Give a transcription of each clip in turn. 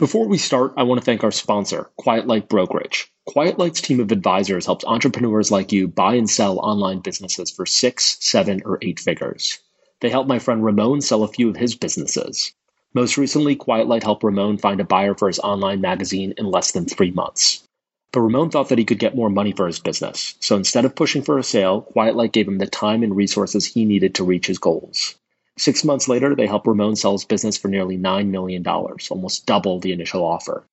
Before we start, I want to thank our sponsor, Quiet Light Brokerage. Quiet Light's team of advisors helps entrepreneurs like you buy and sell online businesses for six, seven, or eight figures. They helped my friend Ramon sell a few of his businesses. Most recently, Quiet Light helped Ramon find a buyer for his online magazine in less than three months. But Ramon thought that he could get more money for his business, so instead of pushing for a sale, Quiet Light gave him the time and resources he needed to reach his goals. Six months later, they helped Ramon sell his business for nearly $9 million, almost double the initial offer.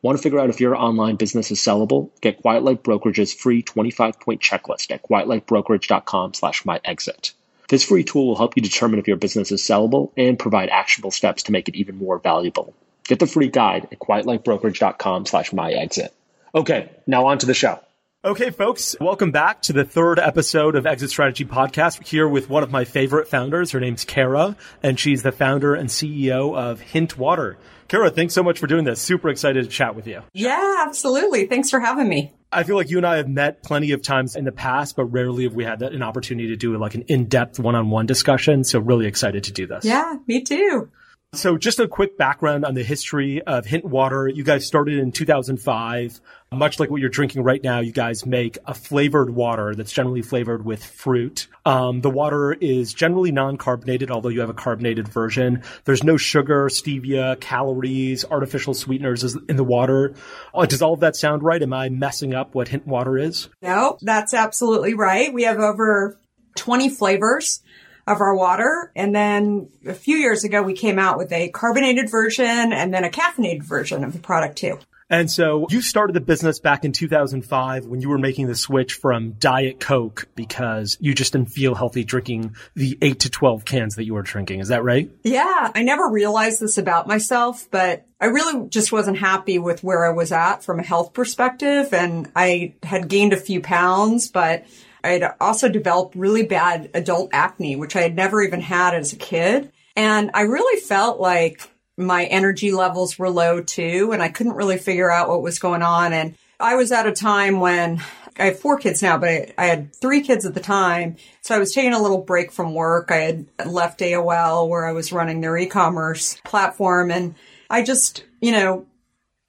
Want to figure out if your online business is sellable? Get Quiet Light Brokerage's free 25-point checklist at quietlightbrokerage.com slash myexit. This free tool will help you determine if your business is sellable and provide actionable steps to make it even more valuable. Get the free guide at quietlightbrokerage.com slash myexit. Okay, now on to the show. Okay, folks, welcome back to the third episode of Exit Strategy Podcast. We're here with one of my favorite founders. Her name's Kara, and she's the founder and CEO of Hint Water. Kara, thanks so much for doing this. Super excited to chat with you. Yeah, absolutely. Thanks for having me. I feel like you and I have met plenty of times in the past, but rarely have we had an opportunity to do like an in-depth one-on-one discussion. So really excited to do this. Yeah, me too. So just a quick background on the history of Hint Water. You guys started in 2005. Much like what you're drinking right now, you guys make a flavored water that's generally flavored with fruit. Um, the water is generally non-carbonated, although you have a carbonated version. There's no sugar, stevia, calories, artificial sweeteners in the water. Uh, does all of that sound right? Am I messing up what Hint Water is? No, that's absolutely right. We have over 20 flavors of our water. And then a few years ago, we came out with a carbonated version and then a caffeinated version of the product too. And so you started the business back in 2005 when you were making the switch from Diet Coke because you just didn't feel healthy drinking the 8 to 12 cans that you were drinking. Is that right? Yeah. I never realized this about myself, but I really just wasn't happy with where I was at from a health perspective. And I had gained a few pounds, but I had also developed really bad adult acne, which I had never even had as a kid. And I really felt like my energy levels were low too, and I couldn't really figure out what was going on. And I was at a time when I have four kids now, but I, I, had three kids at the time. So I was taking a little break from work. I had left AOL where I was running their e-commerce platform and I just, you know,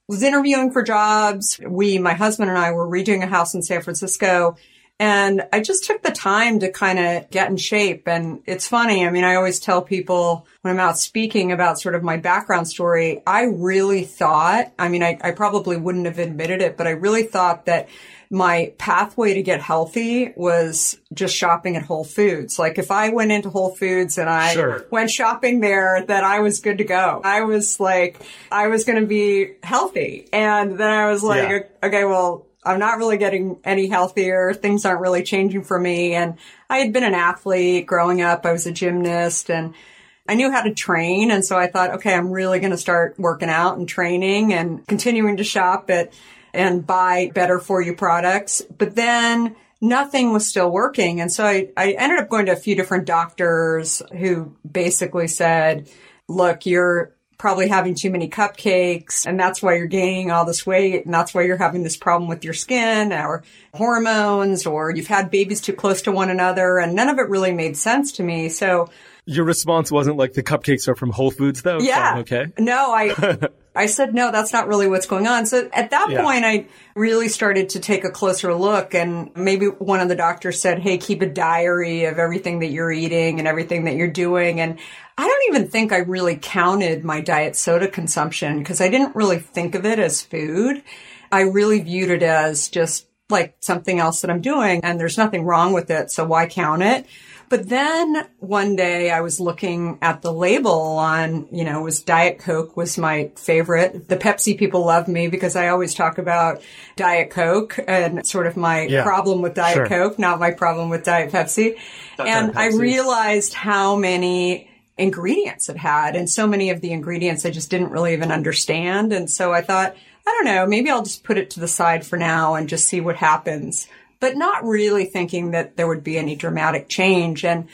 was interviewing for jobs. We, my husband and I were redoing a house in San Francisco and I just took the time to kind of get in shape. And it's funny. I mean, I always tell people when I'm out speaking about sort of my background story, I really thought, I mean, I, I probably wouldn't have admitted it, but I really thought that my pathway to get healthy was just shopping at Whole Foods. Like if I went into Whole Foods and I sure. went shopping there, that I was good to go. I was like, I was going to be healthy. And then I was like, yeah. okay, well, I'm not really getting any healthier. Things aren't really changing for me. And I had been an athlete growing up. I was a gymnast and I knew how to train. And so I thought, okay, I'm really going to start working out and training and continuing to shop at and buy better for you products. But then nothing was still working. And so I, I ended up going to a few different doctors who basically said, look, you're probably having too many cupcakes and that's why you're gaining all this weight and that's why you're having this problem with your skin or hormones or you've had babies too close to one another and none of it really made sense to me. So your response wasn't like the cupcakes are from Whole Foods though? Yeah. okay. No, I, I said, no, that's not really what's going on. So at that yeah. point, I really started to take a closer look and maybe one of the doctors said, Hey, keep a diary of everything that you're eating and everything that you're doing. And I don't even think I really counted my diet soda consumption because I didn't really think of it as food. I really viewed it as just like something else that I'm doing and there's nothing wrong with it. So why count it? But then one day I was looking at the label on, you know, was Diet Coke was my favorite. The Pepsi people love me because I always talk about Diet Coke and sort of my yeah, problem with Diet sure. Coke, not my problem with Diet Pepsi. and Pepsi. I realized how many ingredients it had and so many of the ingredients I just didn't really even understand. And so I thought, I don't know, maybe I'll just put it to the side for now and just see what happens, but not really thinking that there would be any dramatic change. And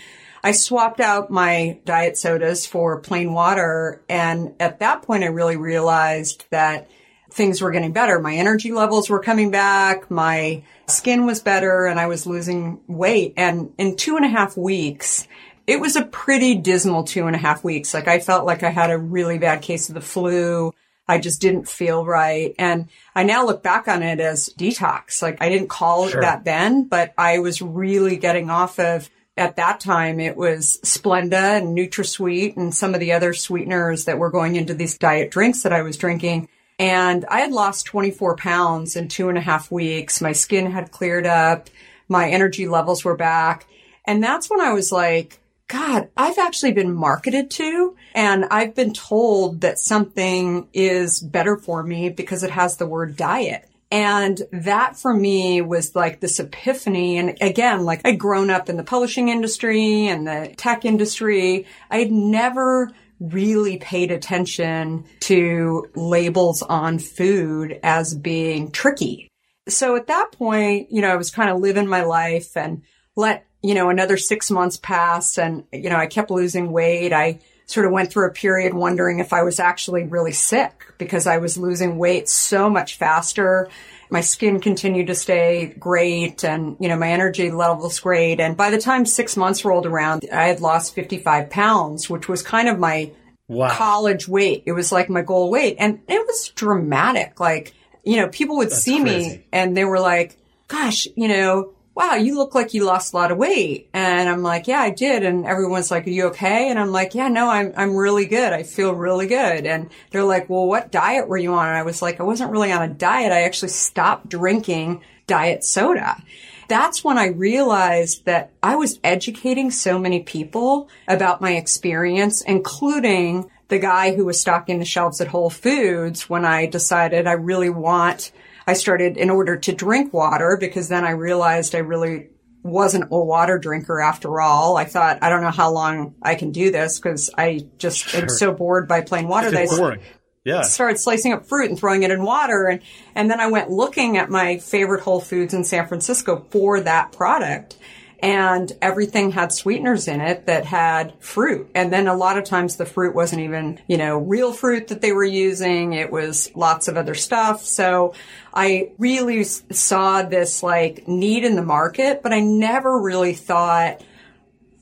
I swapped out my diet sodas for plain water. And at that point, I really realized that things were getting better. My energy levels were coming back. My skin was better and I was losing weight. And in two and a half weeks, it was a pretty dismal two and a half weeks. Like I felt like I had a really bad case of the flu. I just didn't feel right. And I now look back on it as detox. Like I didn't call Sure. it that then, but I was really getting off of at that time it was Splenda and NutraSweet and some of the other sweeteners that were going into these diet drinks that I was drinking. And I had lost 24 pounds in two and a half weeks. My skin had cleared up. My energy levels were back. And that's when I was like, God, I've actually been marketed to and I've been told that something is better for me because it has the word diet. And that for me was like this epiphany. And again, like I'd grown up in the publishing industry and the tech industry. I had never really paid attention to labels on food as being tricky. So at that point, you know, I was kind of living my life and let, you know, another six months passed and, you know, I kept losing weight. I sort of went through a period wondering if I was actually really sick because I was losing weight so much faster. My skin continued to stay great and, you know, my energy levels great. And by the time six months rolled around, I had lost 55 pounds, which was kind of my Wow. college weight. It was like my goal weight and it was dramatic. Like, you know, people would see me and they were like, gosh, you know, wow, you look like you lost a lot of weight. And I'm like, yeah, I did. And everyone's like, are you okay? And I'm like, yeah, no, I'm, I'm really good. I feel really good. And they're like, well, what diet were you on? And I was like, I wasn't really on a diet. I actually stopped drinking diet soda. That's when I realized that I was educating so many people about my experience, including the guy who was stocking the shelves at Whole Foods when I decided I really want, I started in order to drink water because then I realized I really wasn't a water drinker after all. I thought, I don't know how long I can do this because I just am so bored by plain water that I It's boring. Yeah. started slicing up fruit and throwing it in water and and then I went looking at my favorite Whole Foods in San Francisco for that product and everything had sweeteners in it that had fruit and then a lot of times the fruit wasn't even you know real fruit that they were using it was lots of other stuff so I really saw this like need in the market but I never really thought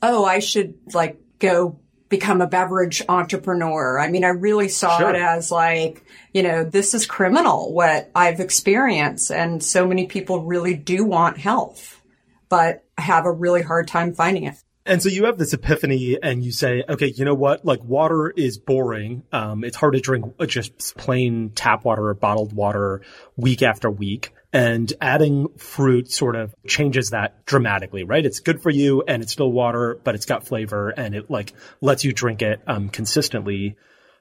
oh, I should like go become a beverage entrepreneur. I mean, I really saw Sure. it as like, you know, this is criminal what I've experienced. And so many people really do want health, but have a really hard time finding it. And so you have this epiphany and you say, okay, you know what? Like water is boring. Um, it's hard to drink just plain tap water or bottled water week after week. And adding fruit sort of changes that dramatically, right? It's good for you and it's still water, but it's got flavor and it like lets you drink it, um, consistently.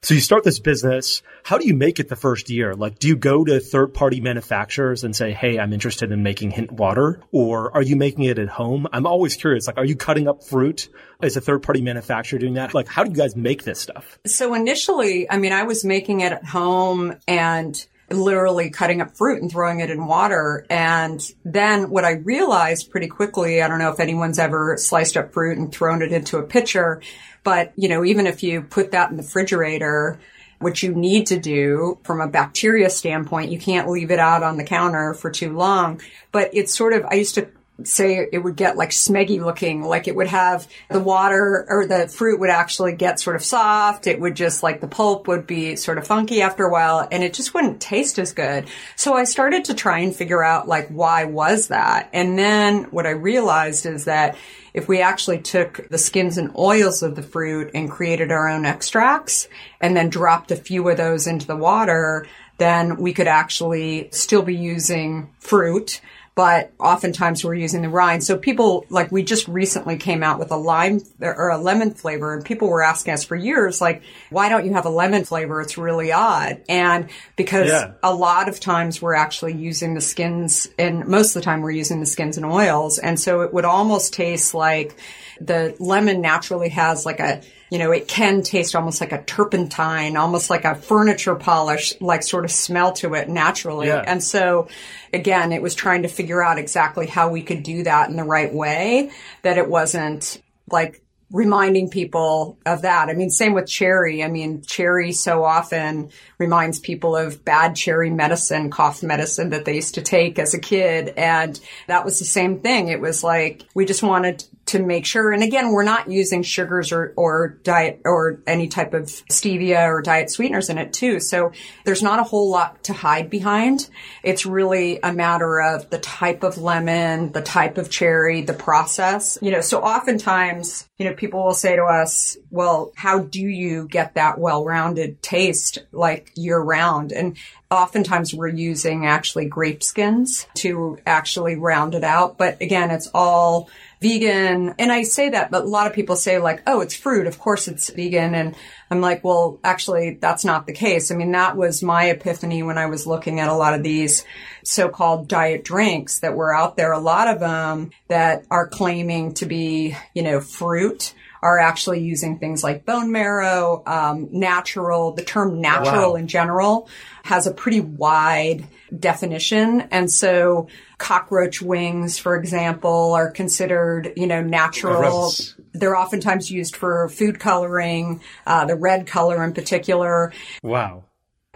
So you start this business. How do you make it the first year? Like, do you go to third party manufacturers and say, Hey, I'm interested in making hint water? Or are you making it at home? I'm always curious. Like, are you cutting up fruit? Is a third party manufacturer doing that? Like, how do you guys make this stuff? So initially, I mean, I was making it at home and literally cutting up fruit and throwing it in water. And then what I realized pretty quickly, I don't know if anyone's ever sliced up fruit and thrown it into a pitcher, but you know, even if you put that in the refrigerator, what you need to do from a bacteria standpoint, you can't leave it out on the counter for too long. But it's sort of, I used to say it would get like smeggy looking, like it would have the water or the fruit would actually get sort of soft. It would just like the pulp would be sort of funky after a while and it just wouldn't taste as good. So I started to try and figure out like why was that? And then what I realized is that if we actually took the skins and oils of the fruit and created our own extracts and then dropped a few of those into the water, then we could actually still be using fruit but oftentimes we're using the rind. So people, like we just recently came out with a lime or a lemon flavor and people were asking us for years, like, why don't you have a lemon flavor? It's really odd. And because Yeah. a lot of times we're actually using the skins and most of the time we're using the skins and oils. And so it would almost taste like the lemon naturally has like a, you know, it can taste almost like a turpentine, almost like a furniture polish, like sort of smell to it naturally. Yeah. And so again, it was trying to figure out exactly how we could do that in the right way, that it wasn't like reminding people of that. I mean, same with cherry. I mean, cherry so often reminds people of bad cherry medicine, cough medicine that they used to take as a kid. And that was the same thing. It was like, we just wanted to make sure. And again, we're not using sugars or, or diet or any type of stevia or diet sweeteners in it too. So there's not a whole lot to hide behind. It's really a matter of the type of lemon, the type of cherry, the process. You know, so oftentimes, you know, people will say to us, well, how do you get that well-rounded taste like year round? And oftentimes we're using actually grape skins to actually round it out. But again, it's all vegan. And I say that, but a lot of people say like, oh, it's fruit. Of course it's vegan. And I'm like, well, actually, that's not the case. I mean, that was my epiphany when I was looking at a lot of these so-called diet drinks that were out there. A lot of them that are claiming to be, you know, fruit are actually using things like bone marrow, um, natural. The term natural wow. in general has a pretty wide definition. And so cockroach wings, for example, are considered, you know, natural. They're oftentimes used for food coloring, uh, the red color in particular. Wow.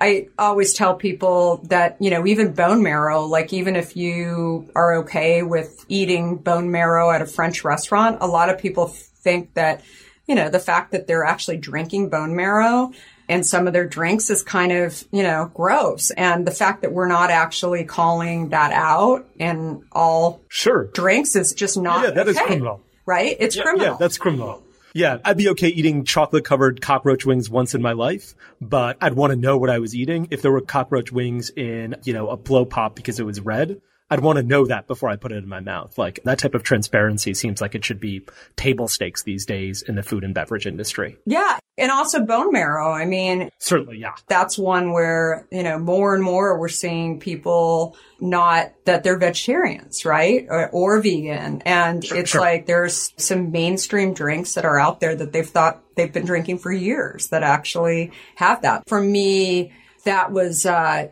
I always tell people that, you know, even bone marrow, like even if you are okay with eating bone marrow at a French restaurant, a lot of people think that, you know, the fact that they're actually drinking bone marrow and some of their drinks is kind of, you know, gross. And the fact that we're not actually calling that out in all sure drinks is just not Yeah, that okay, is criminal. Right? It's yeah, criminal. Yeah, that's criminal. Yeah, I'd be okay eating chocolate covered cockroach wings once in my life, but I'd want to know what I was eating. If there were cockroach wings in, you know, a blow pop because it was red, I'd want to know that before I put it in my mouth. Like that type of transparency seems like it should be table stakes these days in the food and beverage industry. Yeah. And also bone marrow. I mean, certainly, yeah. That's one where, you know, more and more we're seeing people not that they're vegetarians, right? Or, or vegan. And sure, it's sure. like there's some mainstream drinks that are out there that they've thought they've been drinking for years that actually have that. For me, that was, uh,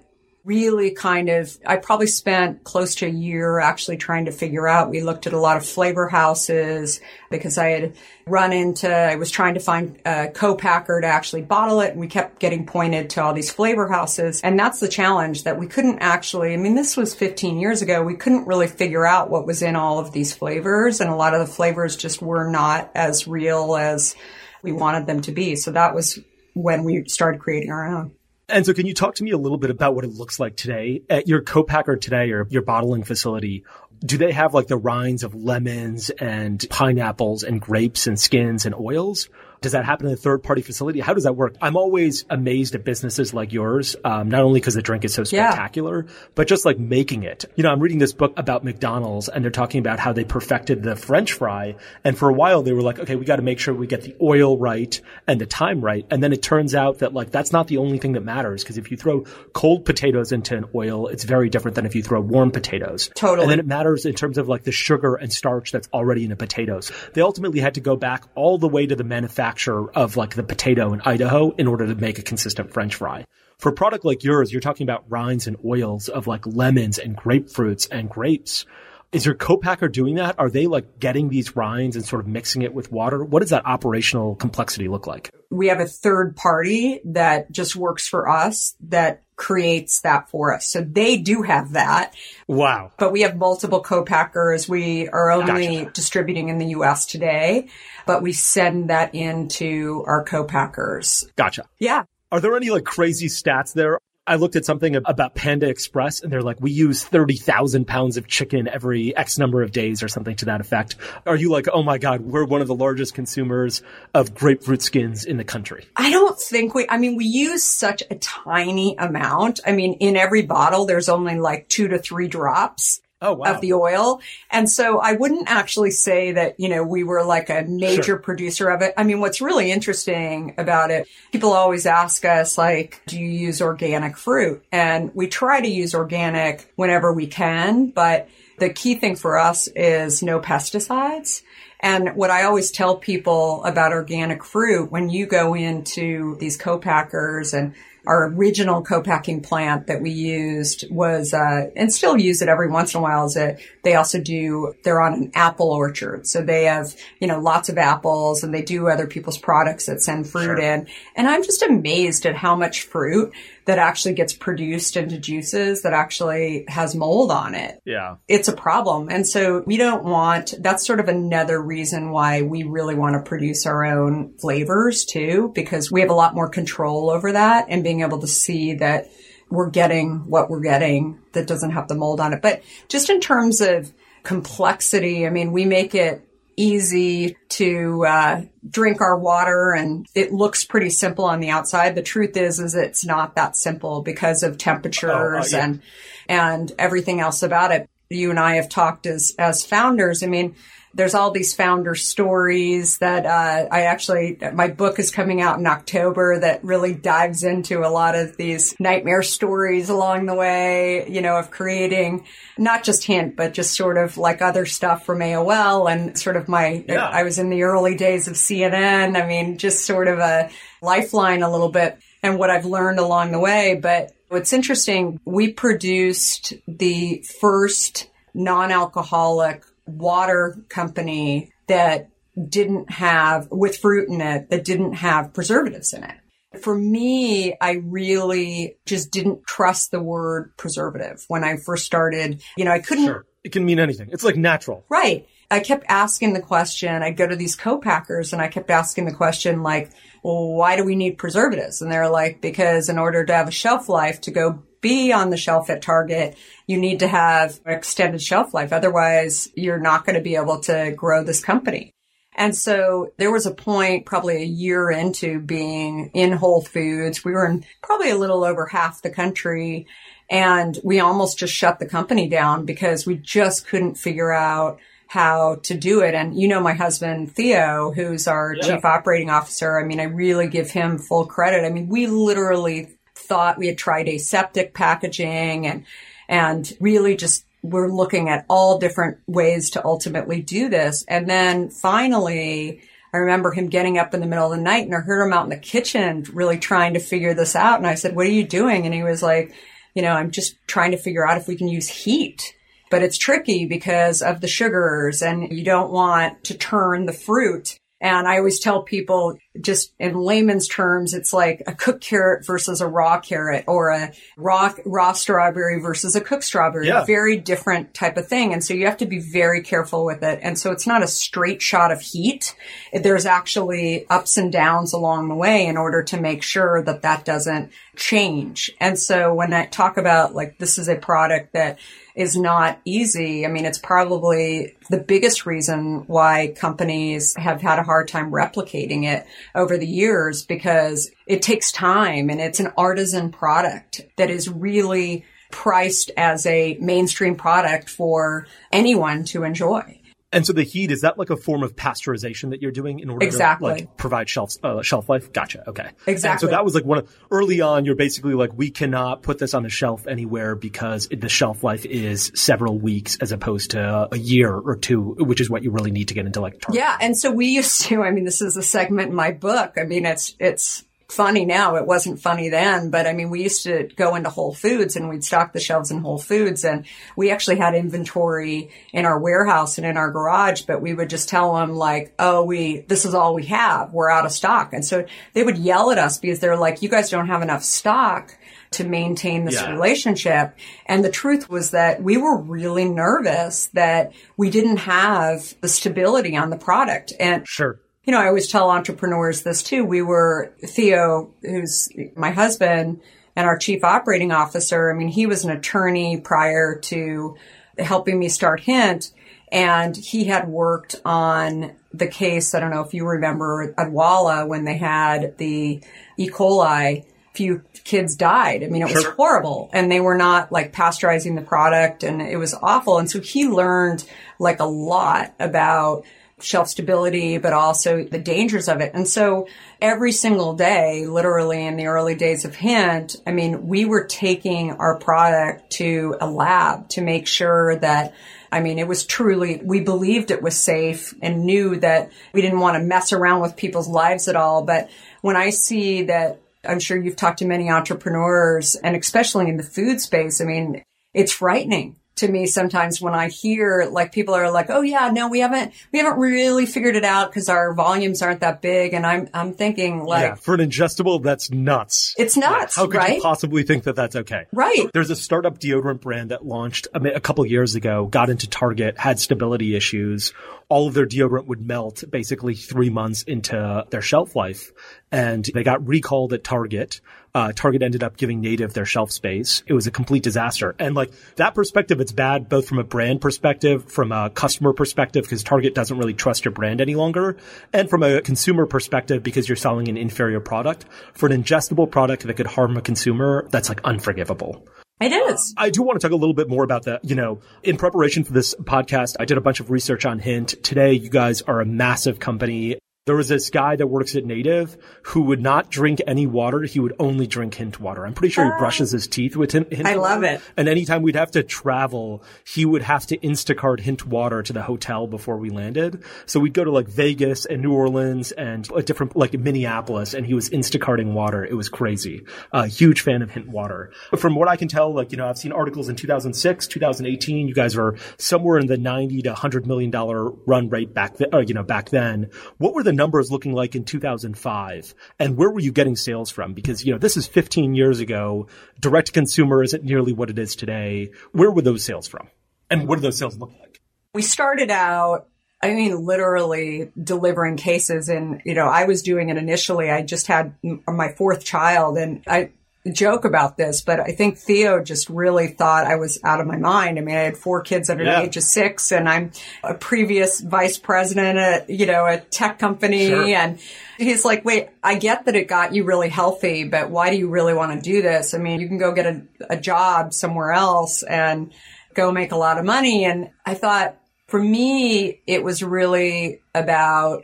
really kind of, I probably spent close to a year actually trying to figure out. We looked at a lot of flavor houses because I had run into, I was trying to find a co-packer to actually bottle it and we kept getting pointed to all these flavor houses. And that's the challenge that we couldn't actually, I mean, this was 15 years ago. We couldn't really figure out what was in all of these flavors and a lot of the flavors just were not as real as we wanted them to be. So that was when we started creating our own. And so can you talk to me a little bit about what it looks like today at your co-packer today or your bottling facility? Do they have like the rinds of lemons and pineapples and grapes and skins and oils? Does that happen in a third party facility? How does that work? I'm always amazed at businesses like yours, um, not only because the drink is so spectacular, yeah. but just like making it. You know, I'm reading this book about McDonald's and they're talking about how they perfected the French fry. And for a while they were like, okay, we got to make sure we get the oil right and the time right. And then it turns out that like that's not the only thing that matters because if you throw cold potatoes into an oil, it's very different than if you throw warm potatoes. Totally. And then it matters in terms of like the sugar and starch that's already in the potatoes. They ultimately had to go back all the way to the manufacturer manufacture of like the potato in Idaho in order to make a consistent French fry. For a product like yours, you're talking about rinds and oils of like lemons and grapefruits and grapes. Is your co-packer doing that? Are they like getting these rinds and sort of mixing it with water? What does that operational complexity look like? We have a third party that just works for us that creates that for us. So they do have that. Wow. But we have multiple co-packers. We are only gotcha. distributing in the US today, but we send that into our co-packers. Gotcha. Yeah. Are there any like crazy stats there? I looked at something about Panda Express and they're like, we use 30,000 pounds of chicken every X number of days or something to that effect. Are you like, oh my God, we're one of the largest consumers of grapefruit skins in the country? I don't think we, I mean, we use such a tiny amount. I mean, in every bottle, there's only like two to three drops oh, wow. of the oil. And so I wouldn't actually say that, you know, we were like a major sure. producer of it. I mean, what's really interesting about it, people always ask us, like, do you use organic fruit? And we try to use organic whenever we can, but the key thing for us is no pesticides. And what I always tell people about organic fruit, when you go into these co-packers and our original co-packing plant that we used was, uh, and still use it every once in a while is that they also do, they're on an apple orchard. So they have, you know, lots of apples and they do other people's products that send fruit sure. in. And I'm just amazed at how much fruit that actually gets produced into juices that actually has mold on it. Yeah. It's a problem. And so we don't want, that's sort of another reason why we really want to produce our own flavors too, because we have a lot more control over that and being able to see that we're getting what we're getting that doesn't have the mold on it. But just in terms of complexity, I mean, we make it easy to uh, drink our water and it looks pretty simple on the outside. The truth is, is it's not that simple because of temperatures oh, uh, yeah. and, and everything else about it. You and I have talked as, as founders. I mean, there's all these founder stories that uh, I actually my book is coming out in October that really dives into a lot of these nightmare stories along the way, you know, of creating not just hint but just sort of like other stuff from AOL and sort of my yeah. I was in the early days of CNN. I mean, just sort of a lifeline a little bit and what I've learned along the way, but What's interesting, we produced the first non-alcoholic water company that didn't have, with fruit in it, that didn't have preservatives in it. For me, I really just didn't trust the word preservative when I first started. You know, I couldn't. Sure. It can mean anything. It's like natural. Right. I kept asking the question. I'd go to these co-packers and I kept asking the question like, well, why do we need preservatives? And they're like, because in order to have a shelf life to go be on the shelf at Target, you need to have extended shelf life. Otherwise, you're not going to be able to grow this company. And so there was a point probably a year into being in Whole Foods. We were in probably a little over half the country and we almost just shut the company down because we just couldn't figure out how to do it. And you know, my husband, Theo, who's our yeah. chief operating officer, I mean, I really give him full credit. I mean, we literally thought we had tried aseptic packaging and, and really just we're looking at all different ways to ultimately do this. And then finally, I remember him getting up in the middle of the night and I heard him out in the kitchen really trying to figure this out. And I said, what are you doing? And he was like, you know, I'm just trying to figure out if we can use heat. But it's tricky because of the sugars and you don't want to turn the fruit and I always tell people just in layman's terms, it's like a cooked carrot versus a raw carrot or a raw, raw strawberry versus a cooked strawberry. Yeah. Very different type of thing. And so you have to be very careful with it. And so it's not a straight shot of heat. There's actually ups and downs along the way in order to make sure that that doesn't change. And so when I talk about like, this is a product that is not easy. I mean, it's probably the biggest reason why companies have had a hard time replicating it over the years because it takes time and it's an artisan product that is really priced as a mainstream product for anyone to enjoy. And so the heat is that like a form of pasteurization that you're doing in order exactly. to like provide shelf uh, shelf life? Gotcha. Okay. Exactly. And so that was like one of early on. You're basically like we cannot put this on the shelf anywhere because the shelf life is several weeks as opposed to a year or two, which is what you really need to get into like. Target. Yeah, and so we used to. I mean, this is a segment in my book. I mean, it's it's funny now. It wasn't funny then, but I mean, we used to go into Whole Foods and we'd stock the shelves in Whole Foods and we actually had inventory in our warehouse and in our garage, but we would just tell them like, oh, we, this is all we have. We're out of stock. And so they would yell at us because they're like, you guys don't have enough stock to maintain this yeah. relationship. And the truth was that we were really nervous that we didn't have the stability on the product. And sure you know, I always tell entrepreneurs this too. We were Theo, who's my husband and our chief operating officer. I mean, he was an attorney prior to helping me start Hint. And he had worked on the case. I don't know if you remember Odwalla when they had the E. coli, few kids died. I mean, it was sure. horrible and they were not like pasteurizing the product and it was awful. And so he learned like a lot about shelf stability, but also the dangers of it. And so every single day, literally in the early days of Hint, I mean, we were taking our product to a lab to make sure that I mean, it was truly, we believed it was safe and knew that we didn't want to mess around with people's lives at all. But when I see that, I'm sure you've talked to many entrepreneurs and especially in the food space, I mean, it's frightening to me sometimes when I hear like people are like, "Oh yeah, no, we haven't we haven't really figured it out because our volumes aren't that big." And I'm I'm thinking like, yeah, for an ingestible, that's nuts. It's nuts. How could right? you possibly think that that's okay? Right. There's a startup deodorant brand that launched a, a couple years ago, got into Target, had stability issues. All of their deodorant would melt basically three months into their shelf life, and they got recalled at Target. Uh, Target ended up giving Native their shelf space. It was a complete disaster. And like that perspective, it's bad both from a brand perspective, from a customer perspective, because Target doesn't really trust your brand any longer, and from a consumer perspective, because you're selling an inferior product. For an ingestible product that could harm a consumer, that's like unforgivable. It is. Um, I do want to talk a little bit more about that. You know, in preparation for this podcast, I did a bunch of research on Hint. Today, you guys are a massive company. There was this guy that works at Native who would not drink any water. He would only drink hint water. I'm pretty sure he brushes his teeth with hint, hint I water. love it. And anytime we'd have to travel, he would have to Instacart hint water to the hotel before we landed. So we'd go to like Vegas and New Orleans and a different, like Minneapolis, and he was Instacarting water. It was crazy. A uh, huge fan of hint water. But from what I can tell, like, you know, I've seen articles in 2006, 2018. You guys were somewhere in the 90 to 100 million dollar run rate back then, uh, you know, back then. What were the numbers looking like in 2005? And where were you getting sales from? Because, you know, this is 15 years ago. Direct to consumer isn't nearly what it is today. Where were those sales from? And what do those sales look like? We started out I mean, literally delivering cases. And, you know, I was doing it initially. I just had my fourth child and I, joke about this, but I think Theo just really thought I was out of my mind. I mean, I had four kids under yeah. the age of six and I'm a previous vice president at, you know, a tech company. Sure. And he's like, wait, I get that it got you really healthy, but why do you really want to do this? I mean, you can go get a, a job somewhere else and go make a lot of money. And I thought for me, it was really about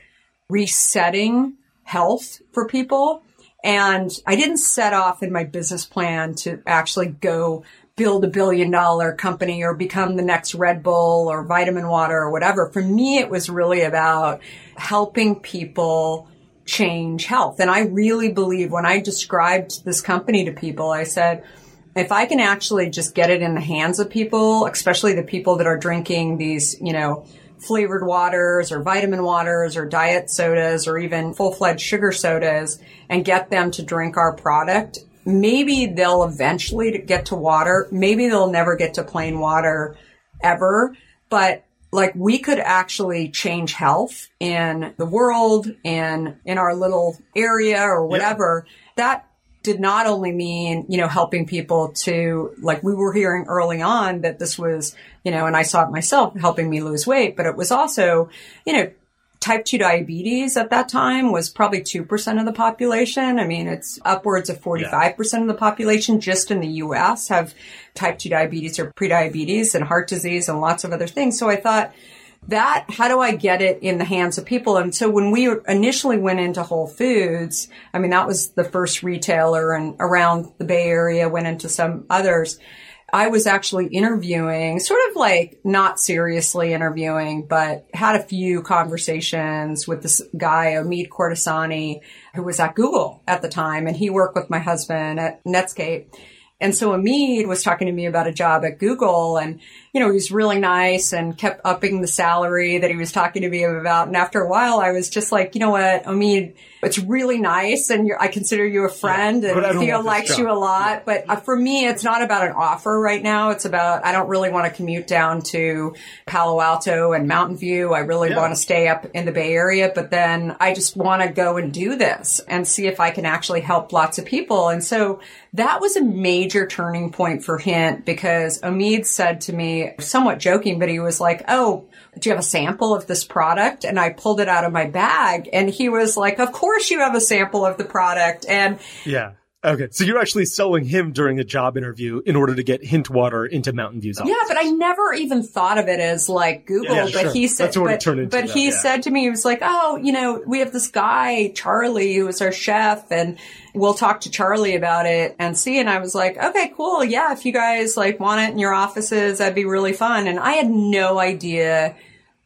resetting health for people and I didn't set off in my business plan to actually go build a billion dollar company or become the next Red Bull or vitamin water or whatever. For me, it was really about helping people change health. And I really believe when I described this company to people, I said, if I can actually just get it in the hands of people, especially the people that are drinking these, you know, flavored waters or vitamin waters or diet sodas or even full-fledged sugar sodas and get them to drink our product, maybe they'll eventually get to water. Maybe they'll never get to plain water ever, but like we could actually change health in the world and in our little area or whatever. That did not only mean, you know, helping people to, like we were hearing early on that this was, you know, and I saw it myself helping me lose weight, but it was also, you know, type 2 diabetes at that time was probably 2% of the population. I mean, it's upwards of 45% yeah. of the population just in the US have type 2 diabetes or prediabetes and heart disease and lots of other things. So I thought, that, how do I get it in the hands of people? And so when we initially went into Whole Foods, I mean, that was the first retailer and around the Bay Area, went into some others. I was actually interviewing, sort of like not seriously interviewing, but had a few conversations with this guy, Omid Kordestani, who was at Google at the time, and he worked with my husband at Netscape. And so Omid was talking to me about a job at Google and, you know, he was really nice and kept upping the salary that he was talking to me about. And after a while, I was just like, you know what, Omid, it's really nice and I consider you a friend yeah, and Theo likes you a lot. Yeah. But uh, for me, it's not about an offer right now. It's about, I don't really want to commute down to Palo Alto and Mountain View. I really yeah. want to stay up in the Bay Area, but then I just want to go and do this and see if I can actually help lots of people. And so that was a major turning point for Hint because Omid said to me, somewhat joking, but he was like, Oh, do you have a sample of this product? And I pulled it out of my bag and he was like, of course you have a sample of the product. And yeah. Okay, so you're actually selling him during a job interview in order to get hint water into Mountain View's office. Yeah, but I never even thought of it as like Google. Yeah, but sure. he said, but, but he yeah. said to me, he was like, "Oh, you know, we have this guy Charlie who is our chef, and we'll talk to Charlie about it and see." And I was like, "Okay, cool. Yeah, if you guys like want it in your offices, that'd be really fun." And I had no idea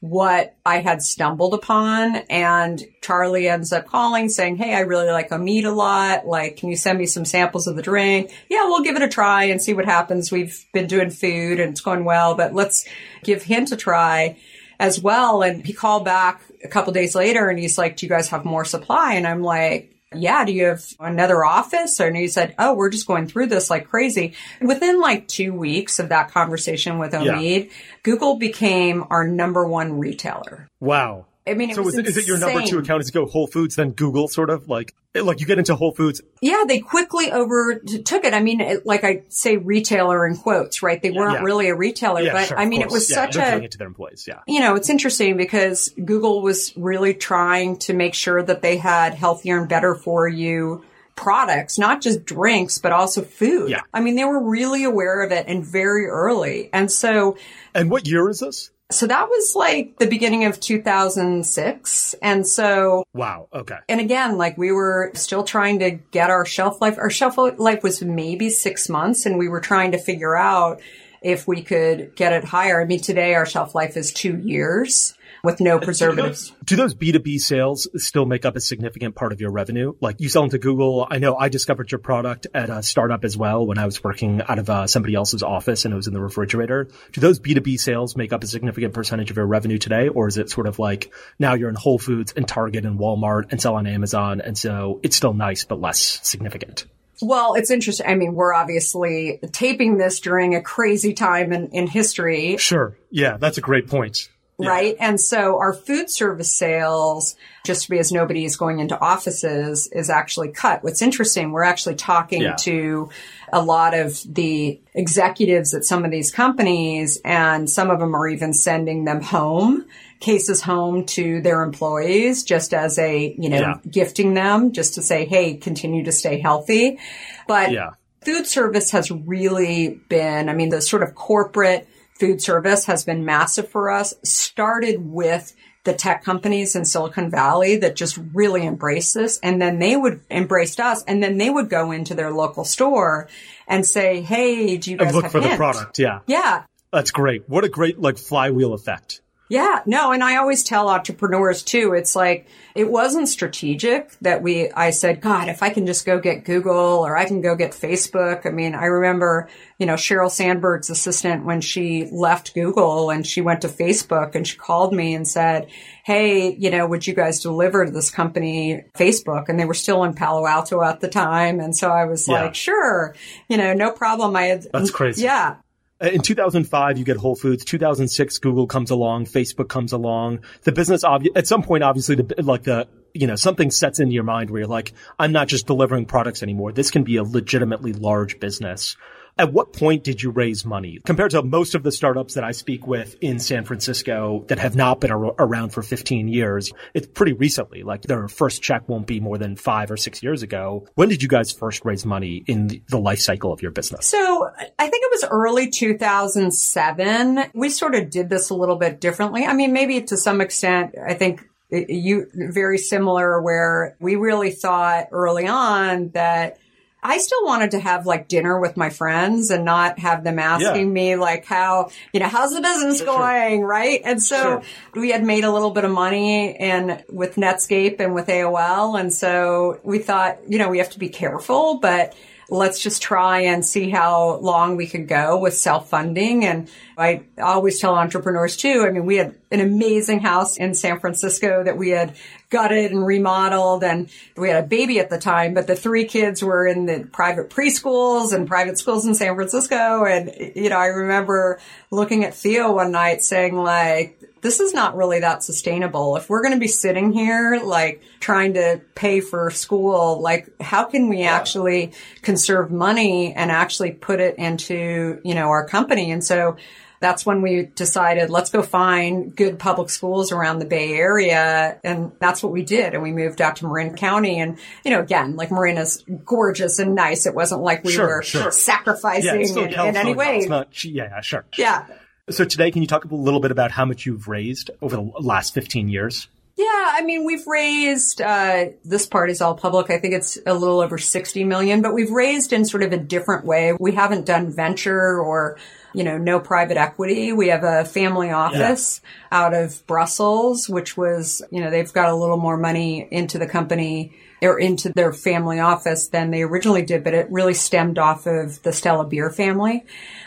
what I had stumbled upon. And Charlie ends up calling saying, Hey, I really like Omid a lot. Like, can you send me some samples of the drink? Yeah, we'll give it a try and see what happens. We've been doing food and it's going well, but let's give Hint a try as well. And he called back a couple days later and he's like, do you guys have more supply? And I'm like, yeah, do you have another office? And he said, oh, we're just going through this like crazy. Within like two weeks of that conversation with Omid, yeah. Google became our number one retailer. Wow. I mean, so is it, is it your number two account? Is it go Whole Foods, then Google, sort of like eh, like you get into Whole Foods? Yeah, they quickly overtook it. I mean, it, like I say, retailer in quotes, right? They weren't yeah. really a retailer, yeah, but sure, I mean, it was yeah, such a it to their employees. Yeah, you know, it's interesting because Google was really trying to make sure that they had healthier and better for you products, not just drinks, but also food. Yeah. I mean, they were really aware of it and very early. And so. And what year is this? So that was like the beginning of 2006. And so. Wow. Okay. And again, like we were still trying to get our shelf life. Our shelf life was maybe six months and we were trying to figure out if we could get it higher. I mean, today our shelf life is two years with no preservatives. Do those B2B sales still make up a significant part of your revenue? Like you sell into Google. I know I discovered your product at a startup as well when I was working out of uh, somebody else's office and it was in the refrigerator. Do those B2B sales make up a significant percentage of your revenue today? Or is it sort of like now you're in Whole Foods and Target and Walmart and sell on Amazon. And so it's still nice, but less significant? Well, it's interesting. I mean, we're obviously taping this during a crazy time in, in history. Sure. Yeah, that's a great point. Yeah. Right. And so our food service sales, just because nobody is going into offices, is actually cut. What's interesting, we're actually talking yeah. to a lot of the executives at some of these companies, and some of them are even sending them home cases home to their employees just as a, you know, yeah. gifting them just to say, Hey, continue to stay healthy. But yeah. food service has really been, I mean, the sort of corporate food service has been massive for us. Started with the tech companies in Silicon Valley that just really embraced this. And then they would embrace us and then they would go into their local store and say, Hey, do you guys and look have for hint? the product? Yeah. Yeah. That's great. What a great like flywheel effect. Yeah, no, and I always tell entrepreneurs too, it's like, it wasn't strategic that we, I said, God, if I can just go get Google or I can go get Facebook. I mean, I remember, you know, Sheryl Sandberg's assistant when she left Google and she went to Facebook and she called me and said, Hey, you know, would you guys deliver to this company Facebook? And they were still in Palo Alto at the time. And so I was yeah. like, sure, you know, no problem. I had, that's crazy. Yeah. Uh, in 2005, you get Whole Foods. 2006, Google comes along. Facebook comes along. The business, at some point, obviously, the, like the, you know, something sets into your mind where you're like, I'm not just delivering products anymore. This can be a legitimately large business. At what point did you raise money compared to most of the startups that I speak with in San Francisco that have not been ar- around for 15 years? It's pretty recently. Like their first check won't be more than five or six years ago. When did you guys first raise money in the life cycle of your business? So I think it was early 2007. We sort of did this a little bit differently. I mean, maybe to some extent, I think uh, you very similar where we really thought early on that I still wanted to have like dinner with my friends and not have them asking yeah. me like how, you know, how's the business going? Sure. Right. And so sure. we had made a little bit of money and with Netscape and with AOL. And so we thought, you know, we have to be careful, but let's just try and see how long we could go with self-funding. And I always tell entrepreneurs too, I mean, we had an amazing house in San Francisco that we had gutted and remodeled and we had a baby at the time, but the three kids were in the private preschools and private schools in San Francisco. And, you know, I remember looking at Theo one night saying like, this is not really that sustainable. If we're going to be sitting here, like trying to pay for school, like how can we yeah. actually conserve money and actually put it into, you know, our company? And so that's when we decided let's go find good public schools around the Bay Area. And that's what we did. And we moved out to Marin County. And, you know, again, like Marin is gorgeous and nice. It wasn't like we sure, were sure. sacrificing yeah, in, in, any way. Not, yeah, sure. Yeah. So today, can you talk a little bit about how much you've raised over the last 15 years? Yeah, I mean, we've raised, uh, this part is all public. I think it's a little over 60 million, but we've raised in sort of a different way. We haven't done venture or, you know, no private equity. We have a family office yeah. out of Brussels, which was, you know, they've got a little more money into the company or into their family office than they originally did, but it really stemmed off of the Stella Beer family.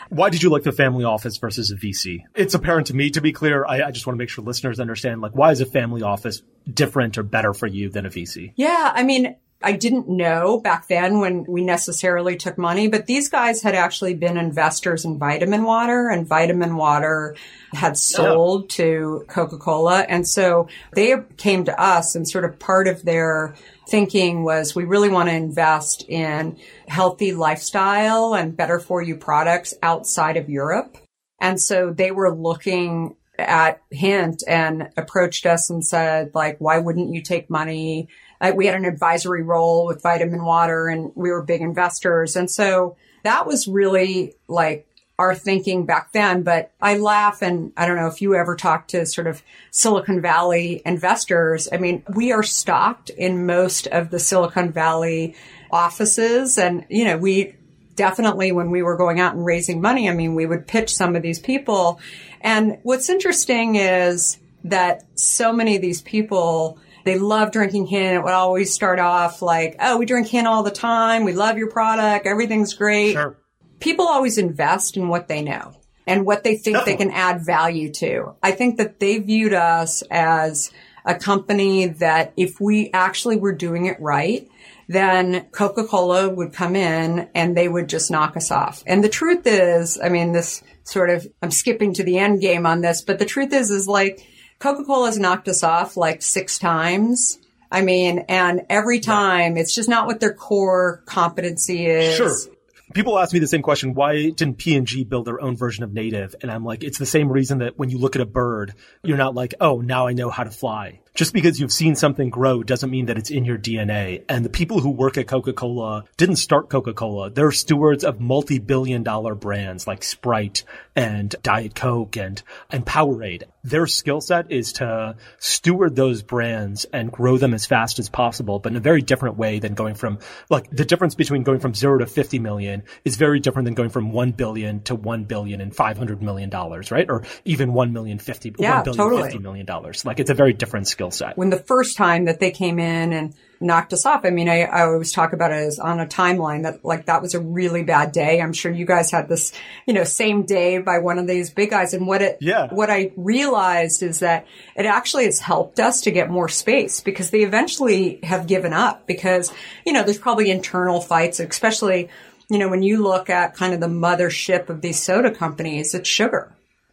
Why did you like the family office versus a VC? It's apparent to me, to be clear. I, I just want to make sure listeners understand, like, why is a family office different or better for you than a VC? Yeah. I mean, I didn't know back then when we necessarily took money, but these guys had actually been investors in vitamin water and vitamin water had sold to Coca-Cola. And so they came to us and sort of part of their thinking was we really want to invest in healthy lifestyle and better for you products outside of Europe. And so they were looking at Hint and approached us and said, like, why wouldn't you take money? Like, we had an advisory role with Vitamin Water and we were big investors. And so that was really like our thinking back then. But I laugh and I don't know if you ever talk to sort of Silicon Valley investors. I mean, we are stocked in most of the Silicon Valley offices and, you know, we definitely when we were going out and raising money, I mean, we would pitch some of these people. And what's interesting is that so many of these people they love drinking Hint. It would always start off like, oh, we drink Hint all the time. We love your product. Everything's great. Sure people always invest in what they know and what they think they can add value to. I think that they viewed us as a company that if we actually were doing it right, then Coca-Cola would come in and they would just knock us off. And the truth is, I mean, this sort of, I'm skipping to the end game on this, but the truth is, is like Coca-Cola has knocked us off like six times. I mean, and every time it's just not what their core competency is. Sure people ask me the same question why didn't p&g build their own version of native and i'm like it's the same reason that when you look at a bird you're not like oh now i know how to fly just because you've seen something grow doesn't mean that it's in your DNA. And the people who work at Coca-Cola didn't start Coca-Cola. They're stewards of multi-billion dollar brands like Sprite and Diet Coke and, and Powerade. Their skill set is to steward those brands and grow them as fast as possible, but in a very different way than going from, like, the difference between going from zero to 50 million is very different than going from 1 billion to 1 billion and 500 million dollars, right? Or even 1 million 50, yeah, 1 billion totally. 50 million dollars. Like, it's a very different skill skill set. When the first time that they came in and knocked us off, I mean, I, I always talk about it as on a timeline that like that was a really bad day. I'm sure you guys had this, you know, same day by one of these big guys. And what it, yeah. what I realized is that it actually has helped us to get more space because they eventually have given up because, you know, there's probably internal fights, especially, you know, when you look at kind of the mothership of these soda companies, it's sugar,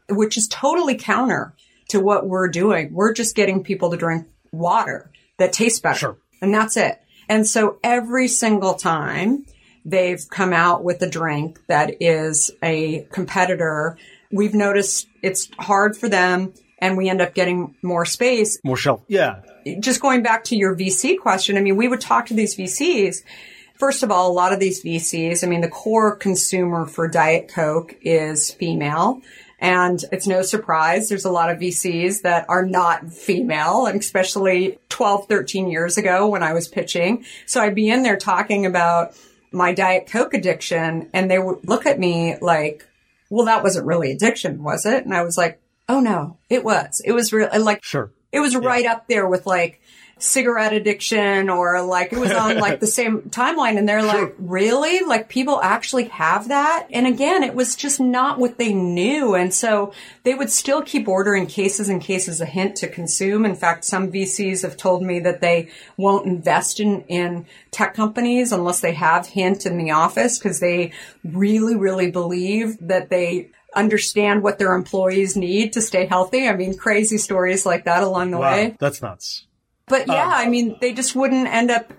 which is totally counter to what we're doing. We're just getting people to drink water that tastes better. Sure. And that's it. And so every single time they've come out with a drink that is a competitor, we've noticed it's hard for them and we end up getting more space. More shelf. Yeah. Just going back to your VC question, I mean, we would talk to these VCs. First of all, a lot of these VCs, I mean, the core consumer for Diet Coke is female. And it's no surprise. There's a lot of VCs that are not female, and especially 12, 13 years ago when I was pitching. So I'd be in there talking about my Diet Coke addiction and they would look at me like, well, that wasn't really addiction, was it? And I was like, oh no, it was. It was real. Like, sure. It was yeah. right up there with like cigarette addiction or like it was on like the same timeline and they're sure. like, really? Like people actually have that? And again, it was just not what they knew. And so they would still keep ordering cases and cases of hint to consume. In fact, some VCs have told me that they won't invest in, in tech companies unless they have hint in the office because they really, really believe that they understand what their employees need to stay healthy. I mean, crazy stories like that along the wow, way. That's nuts. But yeah, um, I mean, they just wouldn't end up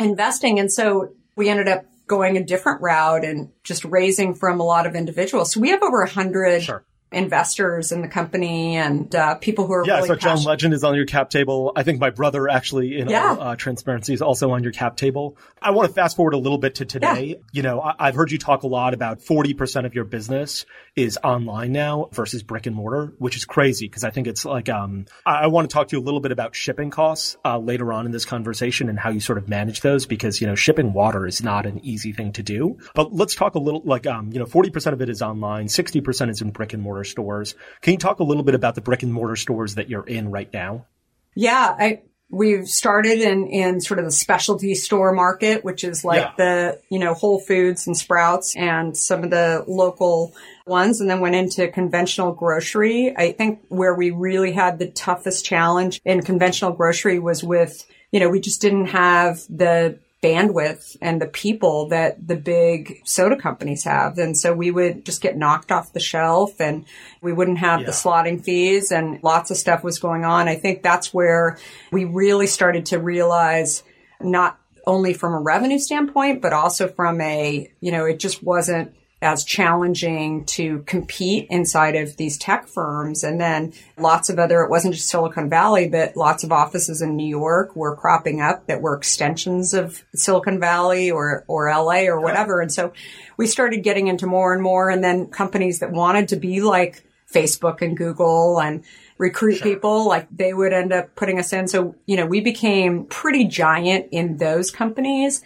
investing. And so we ended up going a different route and just raising from a lot of individuals. So we have over a hundred sure. investors in the company and uh, people who are yeah. really so John. Legend is on your cap table. I think my brother actually, in Yeah. all uh, transparency, is also on your cap table. I want to fast forward a little bit to today. Yeah. You know, I- I've heard you talk a lot about forty percent of your business is online now versus brick and mortar, which is crazy because I think it's like um, I, I want to talk to you a little bit about shipping costs uh, later on in this conversation and how you sort of manage those because you know shipping water is not an easy thing to do. But let's talk a little like um, you know, forty percent of it is online, sixty percent is in brick and mortar stores. Can you talk a little bit about the brick and mortar stores that you're in right now? Yeah, I we've started in in sort of the specialty store market, which is like Yeah. the you know Whole Foods and Sprouts and some of the local ones, and then went into conventional grocery. I think where we really had the toughest challenge in conventional grocery was with you know we just didn't have the bandwidth and the people that the big soda companies have. And so we would just get knocked off the shelf and we wouldn't have Yeah. the slotting fees and lots of stuff was going on. I think that's where we really started to realize not only from a revenue standpoint, but also from a, you know, it just wasn't as challenging to compete inside of these tech firms. And then lots of other, it wasn't just Silicon Valley, but lots of offices in New York were cropping up that were extensions of Silicon Valley or, or LA or whatever. And so we started getting into more and more and then companies that wanted to be like Facebook and Google and recruit people, like they would end up putting us in. So, you know, we became pretty giant in those companies.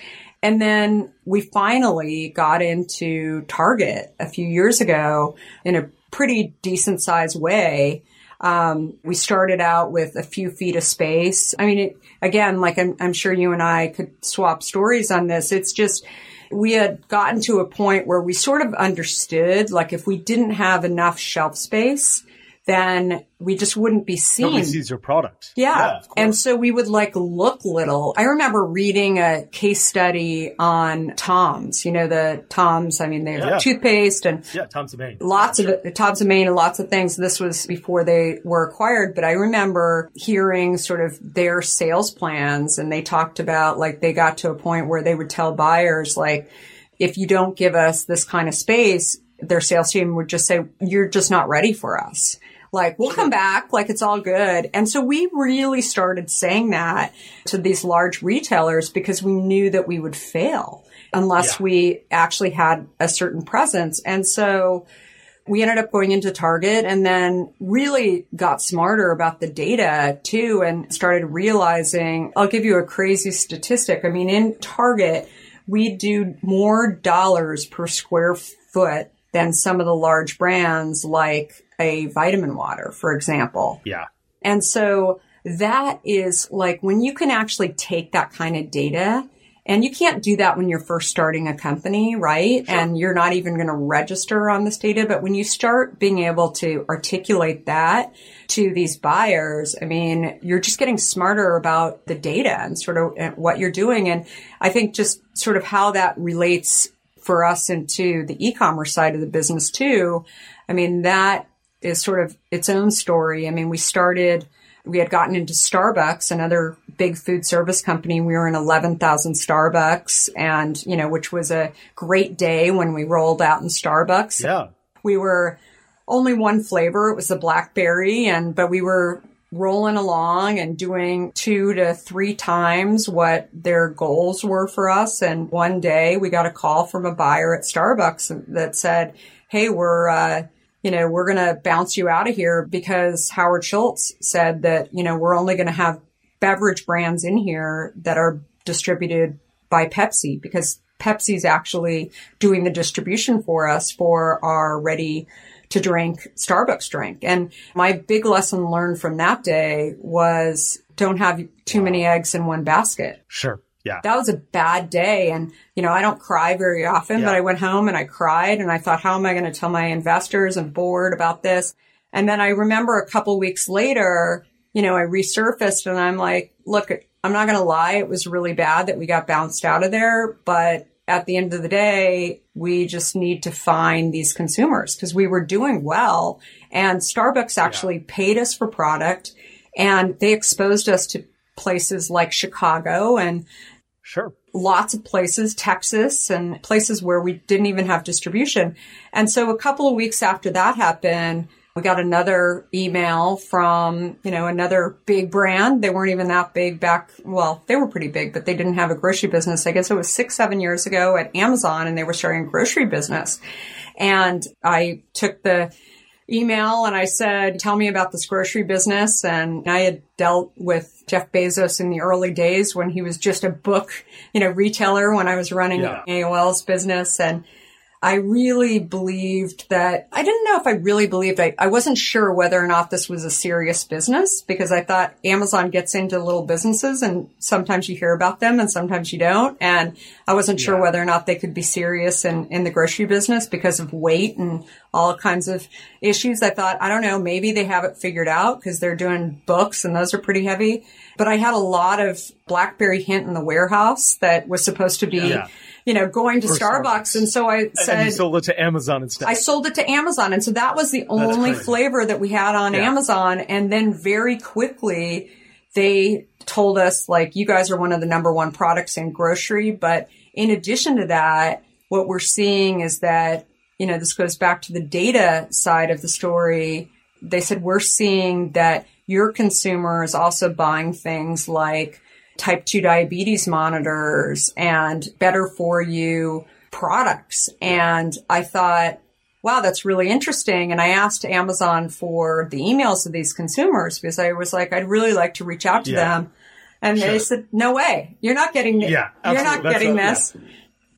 And then we finally got into Target a few years ago in a pretty decent sized way. Um, we started out with a few feet of space. I mean, it, again, like I'm, I'm sure you and I could swap stories on this. It's just, we had gotten to a point where we sort of understood, like if we didn't have enough shelf space, then we just wouldn't be seen. Nobody sees your product. Yeah. of and so we would like look little. I remember reading a case study on Tom's, you know, the Tom's, I mean, they have Yeah. toothpaste and yeah, Tom's of Maine. lots of Tom's of Maine and lots of things. This was before they were acquired, but I remember hearing sort of their sales plans and they talked about like they got to a point where they would tell buyers like, if you don't give us this kind of space, their sales team would just say, you're just not ready for us. Like, we'll come back, like it's all good. And so we really started saying that to these large retailers because we knew that we would fail unless Yeah. we actually had a certain presence. And so we ended up going into Target and then really got smarter about the data too and started realizing, I'll give you a crazy statistic. I mean, in Target, we do more dollars per square foot than some of the large brands like a vitamin water, for example. Yeah. And so that is like when you can actually take that kind of data and you can't do that when you're first starting a company, right? And you're not even going to register on this data. But when you start being able to articulate that to these buyers, I mean, you're just getting smarter about the data and sort of what you're doing. And I think just sort of how that relates for us into the e-commerce side of the business too. I mean, that is sort of its own story. I mean, we started, we had gotten into Starbucks, another big food service company. We were in 11,000 Starbucks and, you know, which was a great day when we rolled out in Starbucks. Yeah. We were only one flavor. It was the blackberry and, but we were rolling along and doing two to three times what their goals were for us. And one day we got a call from a buyer at Starbucks that said, Hey, we're, uh, you know, we're going to bounce you out of here because Howard Schultz said that, you know, we're only going to have beverage brands in here that are distributed by Pepsi because Pepsi's actually doing the distribution for us for our ready to drink Starbucks drink. And my big lesson learned from that day was don't have too many eggs in one basket. Sure. Yeah. That was a bad day. And, you know, I don't cry very often, Yeah. but I went home and I cried and I thought, how am I going to tell my investors and board about this? And then I remember a couple weeks later, you know, I resurfaced and I'm like, look, I'm not going to lie. It was really bad that we got bounced out of there, but at the end of the day, we just need to find these consumers because we were doing well and Starbucks actually paid us for product and they exposed us to places like Chicago and Sure. lots of places, Texas and places where we didn't even have distribution. And so a couple of weeks after that happened, we got another email from, you know, another big brand. They weren't even that big back. Well, they were pretty big, but they didn't have a grocery business. I guess it was six, seven years ago at Amazon and they were starting a grocery business. And I took the email and I said, tell me about this grocery business. And I had dealt with Jeff Bezos in the early days when he was just a book, you know, retailer when I was running yeah. AOL's business. And I really believed that I didn't know if I really believed I, I wasn't sure whether or not this was a serious business because I thought Amazon gets into little businesses and sometimes you hear about them and sometimes you don't. And I wasn't sure whether or not they could be serious in, in the grocery business because of weight and all kinds of issues. I thought, I don't know, maybe they have it figured out because they're doing books and those are pretty heavy. But I had a lot of Blackberry Hint in the warehouse that was supposed to be yeah you know, going to Starbucks. Starbucks. And so I said, and you sold it to Amazon instead. I sold it to Amazon. And so that was the only flavor that we had on yeah. Amazon. And then very quickly they told us like, you guys are one of the number one products in grocery. But in addition to that, what we're seeing is that, you know, this goes back to the data side of the story. They said, we're seeing that your consumer is also buying things like type 2 diabetes monitors and better for you products. And I thought, wow, that's really interesting. And I asked Amazon for the emails of these consumers because I was like, I'd really like to reach out to yeah. them. And sure. they said, no way. You're not getting, yeah, you're not getting this. Yeah.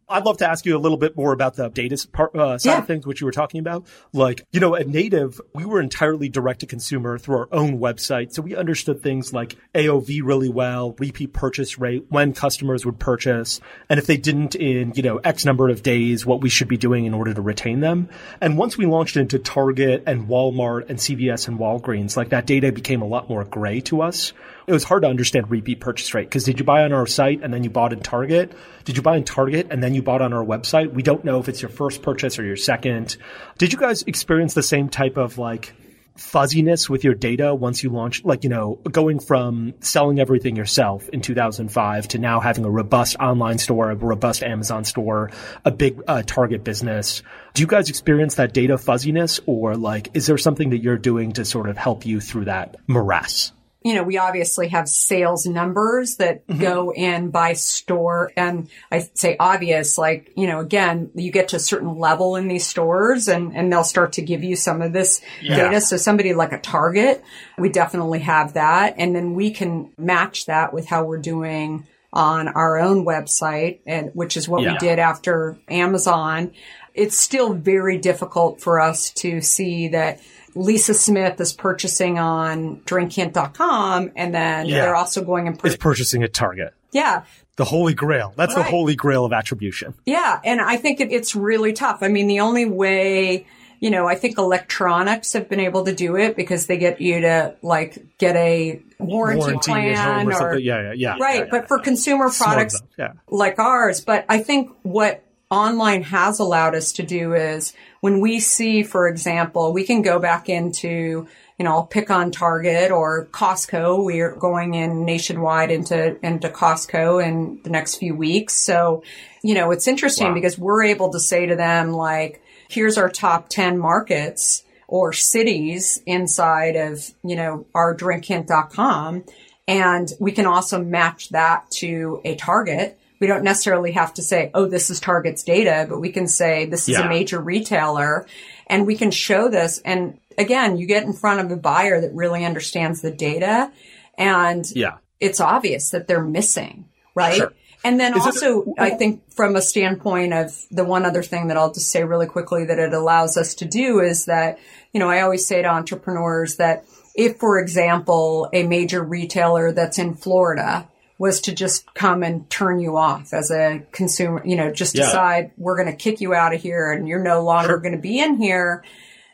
I'd love to ask you a little bit more about the data part, uh, side yeah. of things, which you were talking about. Like, you know, at Native, we were entirely direct to consumer through our own website. So we understood things like AOV really well, repeat purchase rate, when customers would purchase, and if they didn't in, you know, X number of days, what we should be doing in order to retain them. And once we launched into Target and Walmart and CVS and Walgreens, like that data became a lot more gray to us it was hard to understand repeat purchase rate because did you buy on our site and then you bought in Target? Did you buy in Target and then you bought on our website? We don't know if it's your first purchase or your second. Did you guys experience the same type of like fuzziness with your data once you launched, like, you know, going from selling everything yourself in 2005 to now having a robust online store, a robust Amazon store, a big uh, target business. Do you guys experience that data fuzziness or like, is there something that you're doing to sort of help you through that morass? You know, we obviously have sales numbers that mm-hmm. go in by store. And I say obvious, like, you know, again, you get to a certain level in these stores and, and they'll start to give you some of this yeah. data. So somebody like a Target, we definitely have that. And then we can match that with how we're doing on our own website and which is what yeah. we did after Amazon. It's still very difficult for us to see that Lisa Smith is purchasing on drinkhint.com and then yeah. they're also going and pur- purchasing at Target. Yeah. The holy grail. That's right. the holy grail of attribution. Yeah. And I think it, it's really tough. I mean, the only way, you know, I think electronics have been able to do it because they get you to like get a warranty, warranty plan or, or yeah, yeah, yeah. Right. Yeah, but for consumer products like ours, but I think what online has allowed us to do is when we see, for example, we can go back into, you know, I'll pick on Target or Costco. We're going in nationwide into, into Costco in the next few weeks. So, you know, it's interesting wow. because we're able to say to them, like, here's our top 10 markets or cities inside of, you know, our drinkhint.com. And we can also match that to a target we don't necessarily have to say, oh, this is Target's data, but we can say this is yeah. a major retailer and we can show this. And again, you get in front of a buyer that really understands the data and yeah. it's obvious that they're missing, right? Sure. And then is also, it, I think from a standpoint of the one other thing that I'll just say really quickly that it allows us to do is that, you know, I always say to entrepreneurs that if, for example, a major retailer that's in Florida was to just come and turn you off as a consumer, you know, just yeah. decide we're going to kick you out of here and you're no longer sure. going to be in here.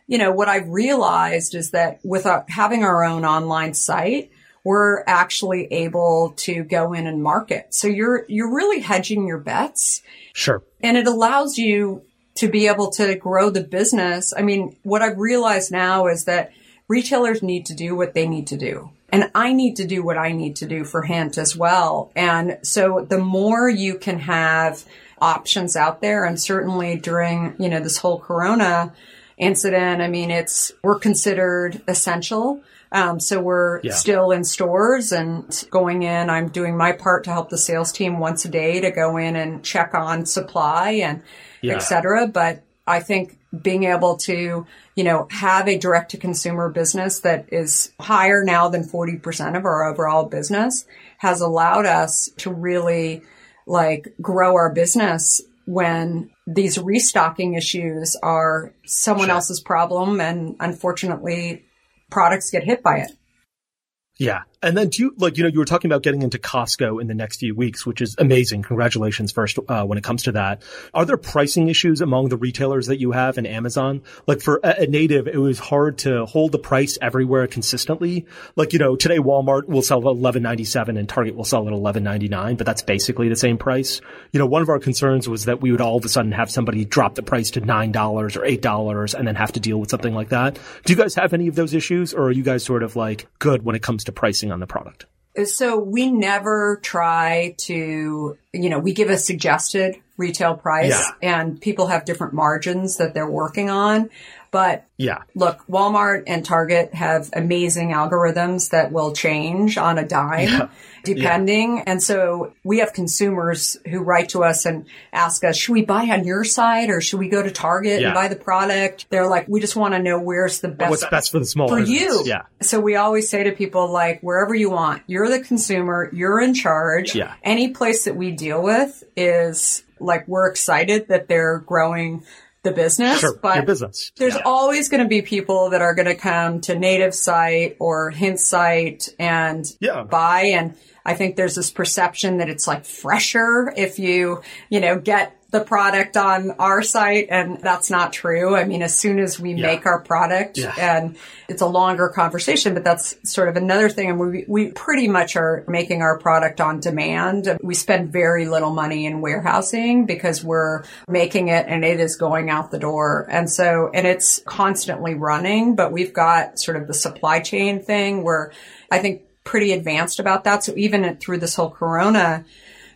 You know, what I've realized is that with uh, having our own online site, we're actually able to go in and market. So you're, you're really hedging your bets. Sure. And it allows you to be able to grow the business. I mean, what I've realized now is that retailers need to do what they need to do And I need to do what I need to do for Hint as well. And so the more you can have options out there, and certainly during, you know, this whole Corona incident, I mean, it's, we're considered essential. Um, so we're yeah. still in stores and going in. I'm doing my part to help the sales team once a day to go in and check on supply and yeah. et cetera. But I think being able to, you know, have a direct to consumer business that is higher now than 40% of our overall business has allowed us to really like grow our business when these restocking issues are someone sure. else's problem and unfortunately products get hit by it. Yeah. And then do you, like, you know, you were talking about getting into Costco in the next few weeks, which is amazing. Congratulations first, uh, when it comes to that. Are there pricing issues among the retailers that you have in Amazon? Like for a, a native, it was hard to hold the price everywhere consistently. Like, you know, today Walmart will sell at 11.97 and Target will sell at 11.99, but that's basically the same price. You know, one of our concerns was that we would all of a sudden have somebody drop the price to $9 or $8 and then have to deal with something like that. Do you guys have any of those issues or are you guys sort of like good when it comes to pricing on the product? So we never try to, you know, we give a suggested retail price yeah. and people have different margins that they're working on. But yeah, look, Walmart and Target have amazing algorithms that will change on a dime yeah. depending. Yeah. And so we have consumers who write to us and ask us, should we buy on your site or should we go to Target yeah. and buy the product? They're like, we just want to know where's the best. What's best for the small for business. you. Yeah. So we always say to people like, wherever you want, you're the consumer, you're in charge. Yeah. Any place that we deal with is like, we're excited that they're growing the business, sure, but business. there's yeah. always going to be people that are going to come to native site or hint site and yeah. buy. And I think there's this perception that it's like fresher if you, you know, get the product on our site and that's not true. I mean, as soon as we yeah. make our product yeah. and it's a longer conversation, but that's sort of another thing. And we, we pretty much are making our product on demand. We spend very little money in warehousing because we're making it and it is going out the door. And so, and it's constantly running, but we've got sort of the supply chain thing where I think pretty advanced about that. So even through this whole Corona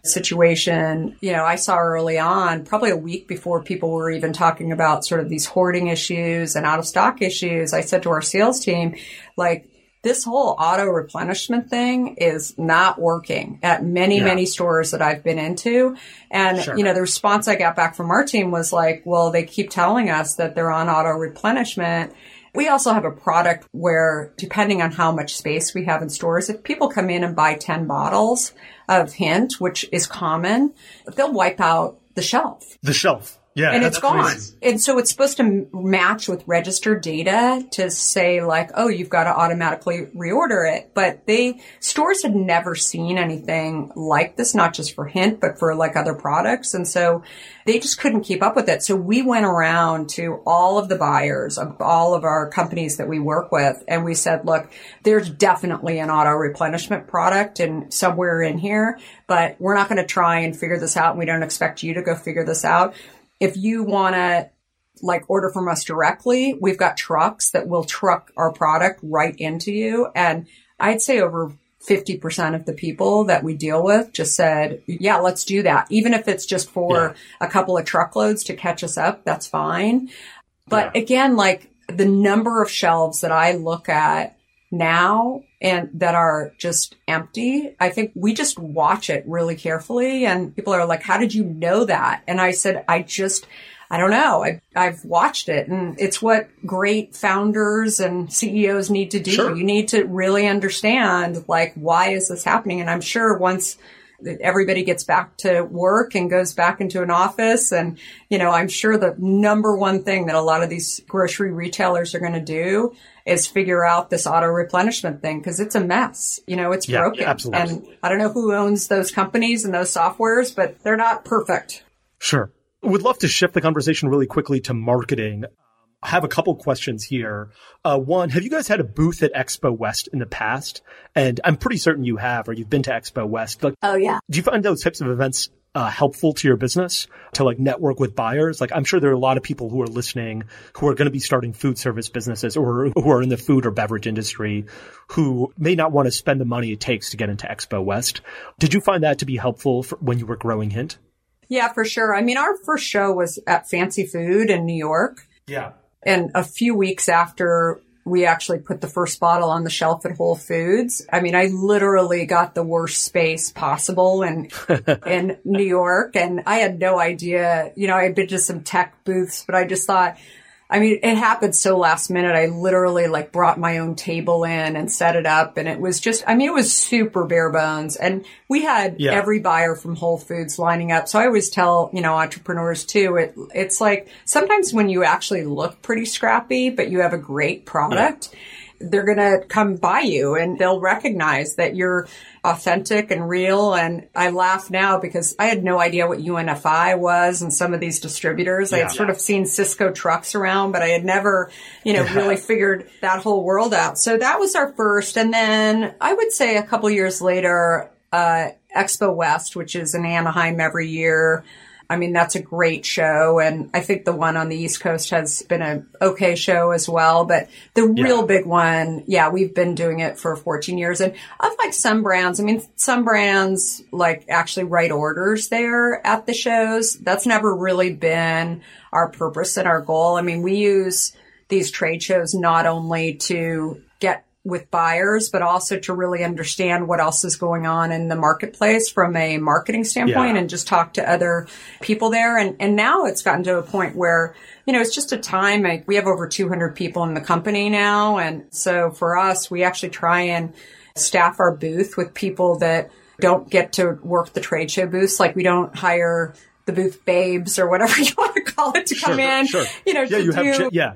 situation, you know, I saw early on, probably a week before people were even talking about sort of these hoarding issues and out of stock issues. I said to our sales team, like, this whole auto replenishment thing is not working at many, yeah. many stores that I've been into. And, sure. you know, the response I got back from our team was like, well, they keep telling us that they're on auto replenishment. We also have a product where, depending on how much space we have in stores, if people come in and buy 10 bottles, of hint, which is common, they'll wipe out the shelf. The shelf. Yeah, and it's gone. Crazy. And so it's supposed to match with registered data to say like, oh, you've got to automatically reorder it. But they stores had never seen anything like this, not just for Hint, but for like other products. And so they just couldn't keep up with it. So we went around to all of the buyers of all of our companies that we work with, and we said, look, there's definitely an auto replenishment product and somewhere in here, but we're not going to try and figure this out. And we don't expect you to go figure this out if you want to like order from us directly, we've got trucks that will truck our product right into you. And I'd say over 50% of the people that we deal with just said, yeah, let's do that. Even if it's just for yeah. a couple of truckloads to catch us up, that's fine. But yeah. again, like the number of shelves that I look at now and that are just empty. I think we just watch it really carefully and people are like, how did you know that? And I said, I just, I don't know. I, I've watched it and it's what great founders and CEOs need to do. Sure. You need to really understand like, why is this happening? And I'm sure once everybody gets back to work and goes back into an office. And, you know, I'm sure the number one thing that a lot of these grocery retailers are going to do is figure out this auto replenishment thing because it's a mess. You know, it's yeah, broken. Absolutely. And I don't know who owns those companies and those softwares, but they're not perfect. Sure. Would love to shift the conversation really quickly to marketing. I have a couple questions here. Uh, one, have you guys had a booth at Expo West in the past? And I'm pretty certain you have, or you've been to Expo West. Like, oh yeah. Do you find those types of events uh, helpful to your business to like network with buyers? Like I'm sure there are a lot of people who are listening who are going to be starting food service businesses or who are in the food or beverage industry who may not want to spend the money it takes to get into Expo West. Did you find that to be helpful when you were growing Hint? Yeah, for sure. I mean, our first show was at Fancy Food in New York. Yeah. And a few weeks after we actually put the first bottle on the shelf at Whole Foods. I mean, I literally got the worst space possible in in New York, and I had no idea. You know, I had been to some tech booths, but I just thought I mean, it happened so last minute. I literally like brought my own table in and set it up. And it was just, I mean, it was super bare bones. And we had yeah. every buyer from Whole Foods lining up. So I always tell, you know, entrepreneurs too, it, it's like sometimes when you actually look pretty scrappy, but you have a great product. Yeah they're going to come by you and they'll recognize that you're authentic and real. And I laugh now because I had no idea what UNFI was and some of these distributors. Yeah. I had sort of seen Sysco trucks around, but I had never, you know, really figured that whole world out. So that was our first. And then I would say a couple years later, uh, Expo West, which is in Anaheim every year. I mean, that's a great show. And I think the one on the East Coast has been a okay show as well. But the yeah. real big one, yeah, we've been doing it for 14 years. And unlike some brands, I mean, some brands like actually write orders there at the shows. That's never really been our purpose and our goal. I mean, we use these trade shows not only to get with buyers, but also to really understand what else is going on in the marketplace from a marketing standpoint yeah. and just talk to other people there. And, and now it's gotten to a point where, you know, it's just a time. Like, we have over 200 people in the company now. And so for us, we actually try and staff our booth with people that don't get to work the trade show booths. Like we don't hire the booth babes or whatever you want to call it to come sure, in. Sure. You know, yeah, you do, have, yeah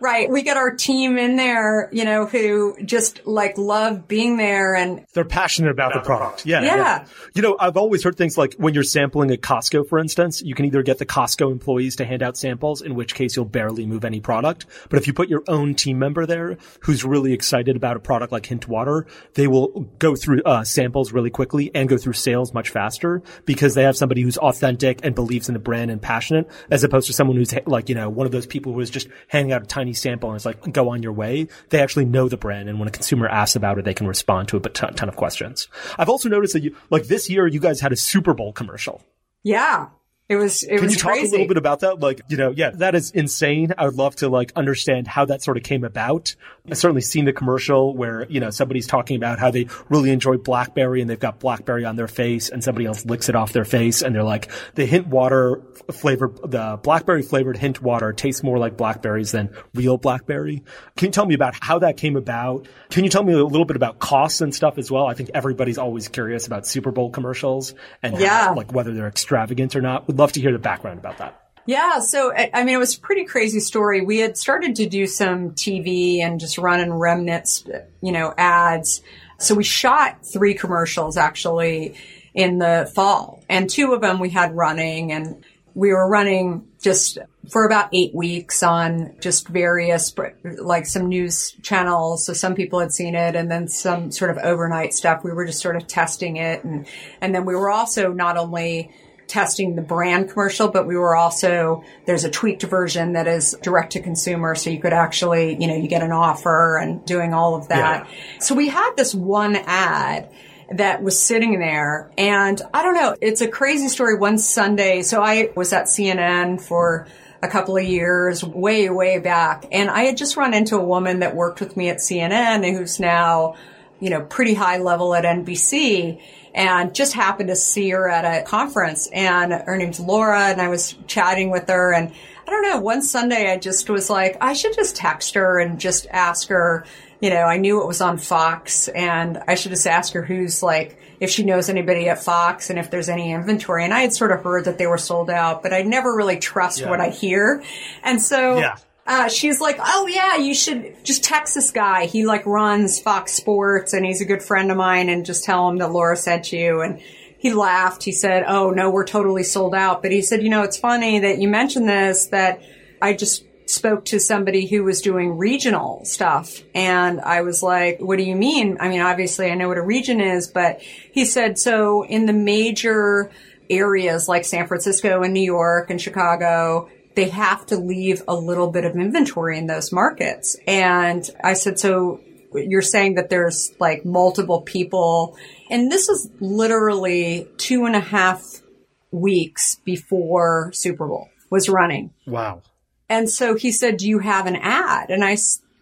Right. We get our team in there, you know, who just like love being there and they're passionate about, about the product. Yeah, yeah, yeah. You know, I've always heard things like when you're sampling at Costco, for instance, you can either get the Costco employees to hand out samples, in which case you'll barely move any product. But if you put your own team member there who's really excited about a product like Hint Water, they will go through uh, samples really quickly and go through sales much faster because they have somebody who's authentic and believes in the brand and passionate as opposed to someone who's like, you know, one of those people who is just handing out a tiny sample and it's like, go on your way. They actually know the brand. And when a consumer asks about it, they can respond to a ton, ton of questions. I've also noticed that you, like this year, you guys had a Super Bowl commercial. Yeah. It was, it Can was you talk crazy. a little bit about that? Like, you know, yeah, that is insane. I would love to like understand how that sort of came about. I've certainly seen the commercial where, you know, somebody's talking about how they really enjoy blackberry and they've got blackberry on their face and somebody else licks it off their face and they're like, the hint water flavored, the blackberry flavored hint water tastes more like blackberries than real blackberry. Can you tell me about how that came about? Can you tell me a little bit about costs and stuff as well? I think everybody's always curious about Super Bowl commercials and yeah. how, like whether they're extravagant or not. Would love to hear the background about that. Yeah, so I mean, it was a pretty crazy story. We had started to do some TV and just running remnants, you know, ads. So we shot three commercials actually in the fall, and two of them we had running, and we were running just for about eight weeks on just various, like some news channels. So some people had seen it and then some sort of overnight stuff. We were just sort of testing it. And, and then we were also not only testing the brand commercial, but we were also, there's a tweaked version that is direct to consumer. So you could actually, you know, you get an offer and doing all of that. Yeah. So we had this one ad that was sitting there and I don't know, it's a crazy story. One Sunday, so I was at CNN for a couple of years, way, way back. And I had just run into a woman that worked with me at CNN who's now, you know, pretty high level at NBC and just happened to see her at a conference and her name's Laura and I was chatting with her and I don't know, one Sunday I just was like, I should just text her and just ask her, you know, I knew it was on Fox and I should just ask her who's like, if she knows anybody at Fox and if there's any inventory. And I had sort of heard that they were sold out, but I never really trust yeah. what I hear. And so yeah uh, she's like, oh yeah, you should just text this guy. He like runs Fox Sports and he's a good friend of mine and just tell him that Laura sent you. And he laughed. He said, oh no, we're totally sold out. But he said, you know, it's funny that you mentioned this, that I just spoke to somebody who was doing regional stuff. And I was like, what do you mean? I mean, obviously I know what a region is, but he said, so in the major areas like San Francisco and New York and Chicago, they have to leave a little bit of inventory in those markets. And I said, so you're saying that there's like multiple people and this is literally two and a half weeks before Super Bowl was running. Wow. And so he said, do you have an ad? And I,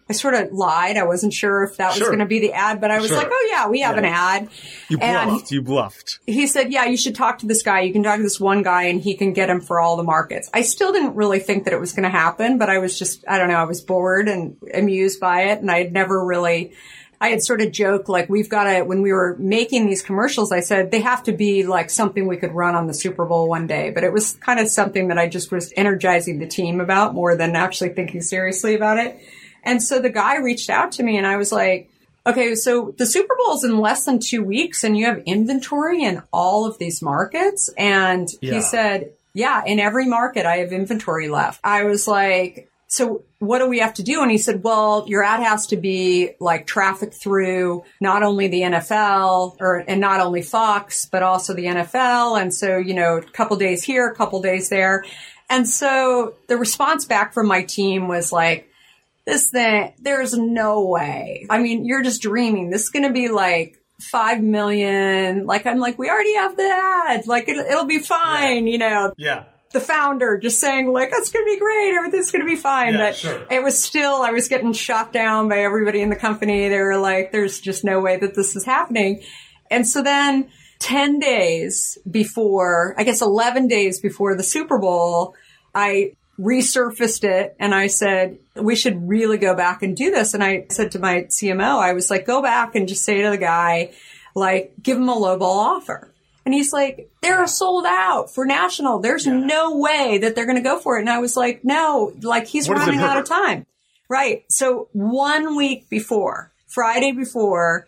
I sort of lied. I wasn't sure if that was going to be the ad, but I was Sure. like, oh yeah, we have Yeah. an ad. You And- bluffed. You bluffed. he said, yeah, you should talk to this guy. You can talk to this one guy and he can get him for all the markets. I still didn't really think that it was going to happen, but I was just, I don't know, I was bored and amused by it. And I had never really, I had sort of joked, like, we've got to, when we were making these commercials, I said, they have to be like something we could run on the Super Bowl one day. But it was kind of something that I just was energizing the team about more than actually thinking seriously about it. And so the guy reached out to me and I was like, Okay, so the Super Bowl is in less than two weeks and you have inventory in all of these markets. And Yeah. he said, yeah, in every market I have inventory left. I was like, so what do we have to do? And he said, well, your ad has to be like traffic through not only the NFL or, and not only Fox, but also the NFL. And so, you know, a couple days here, a couple days there. And so the response back from my team was like, this thing, there's no way. I mean, you're just dreaming. This is going to be like five million. Like, I'm like, we already have the ad. Like, it, it'll be fine. You know, Yeah. the founder just saying like, it's going to be great. Everything's going to be fine. Yeah, but sure. it was still, I was getting shot down by everybody in the company. They were like, there's just no way that this is happening. And so then 10 days before, I guess 11 days before the Super Bowl, I resurfaced it and I said, we should really go back and do this. And I said to my CMO, I was like, go back and just say to the guy, like, give him a lowball offer. And he's like, they're sold out for national. There's no way that they're going to go for it. And I was like, no, like he's What running out of time. Right. So one week before, Friday before,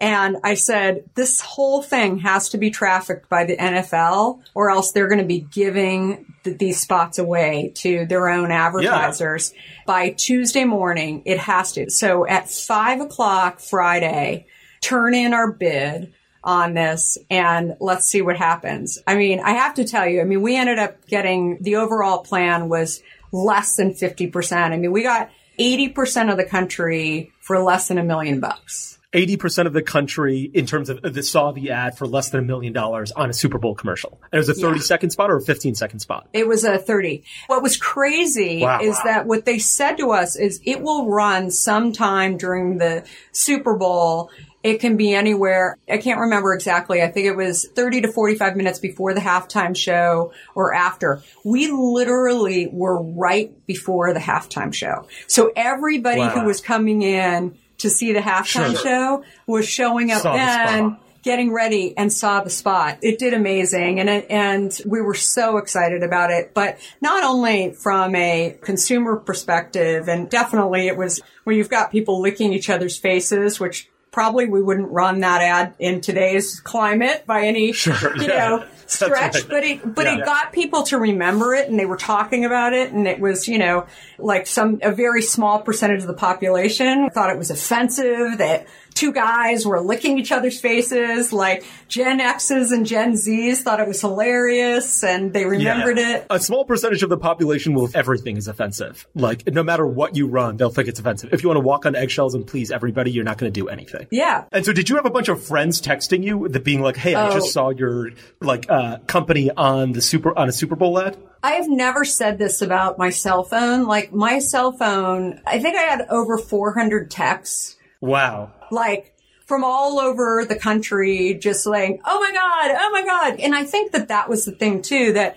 and I said, this whole thing has to be trafficked by the NFL or else they're going to be giving th- these spots away to their own advertisers by Tuesday morning. It has to. So at five o'clock Friday, turn in our bid on this and let's see what happens. I mean, I have to tell you, I mean, we ended up getting the overall plan was less than 50%. I mean, we got 80% of the country for less than a million bucks. 80% of the country in terms of that saw the ad for less than a million dollars on a Super Bowl commercial. And it was a 30 second spot or a 15 second spot. It was a 30. What was crazy Wow. is that what they said to us is it will run sometime during the Super Bowl. It can be anywhere. I can't remember exactly. I think it was 30 to 45 minutes before the halftime show or after. We literally were right before the halftime show. So everybody Wow. who was coming in to see the halftime Sure. show was showing up Saw the then getting ready and saw the spot. It did amazing and it, and we were so excited about it, but not only from a consumer perspective and definitely it was where you've got people licking each other's faces, which probably we wouldn't run that ad in today's climate by any, Sure, you yeah. know, stretch, right. but it, but Yeah. it got people to remember it and they were talking about it and it was, you know, like some, a very small percentage of the population thought it was offensive that two guys were licking each other's faces. Like Gen X's and Gen Z's thought it was hilarious and they remembered Yeah. it. A small percentage of the population will, everything is offensive. Like, no matter what you run, they'll think it's offensive. If you want to walk on eggshells and please everybody, you're not going to do anything. Yeah. And so, did you have a bunch of friends texting you that being like, "Hey, I Oh. just saw your like uh, company on the super on a Super Bowl ad"? I have never said this about my cell phone. Like my cell phone, I think I had over 400 texts Wow. Like from all over the country, just like, oh my God, oh my God. And I think that that was the thing too, that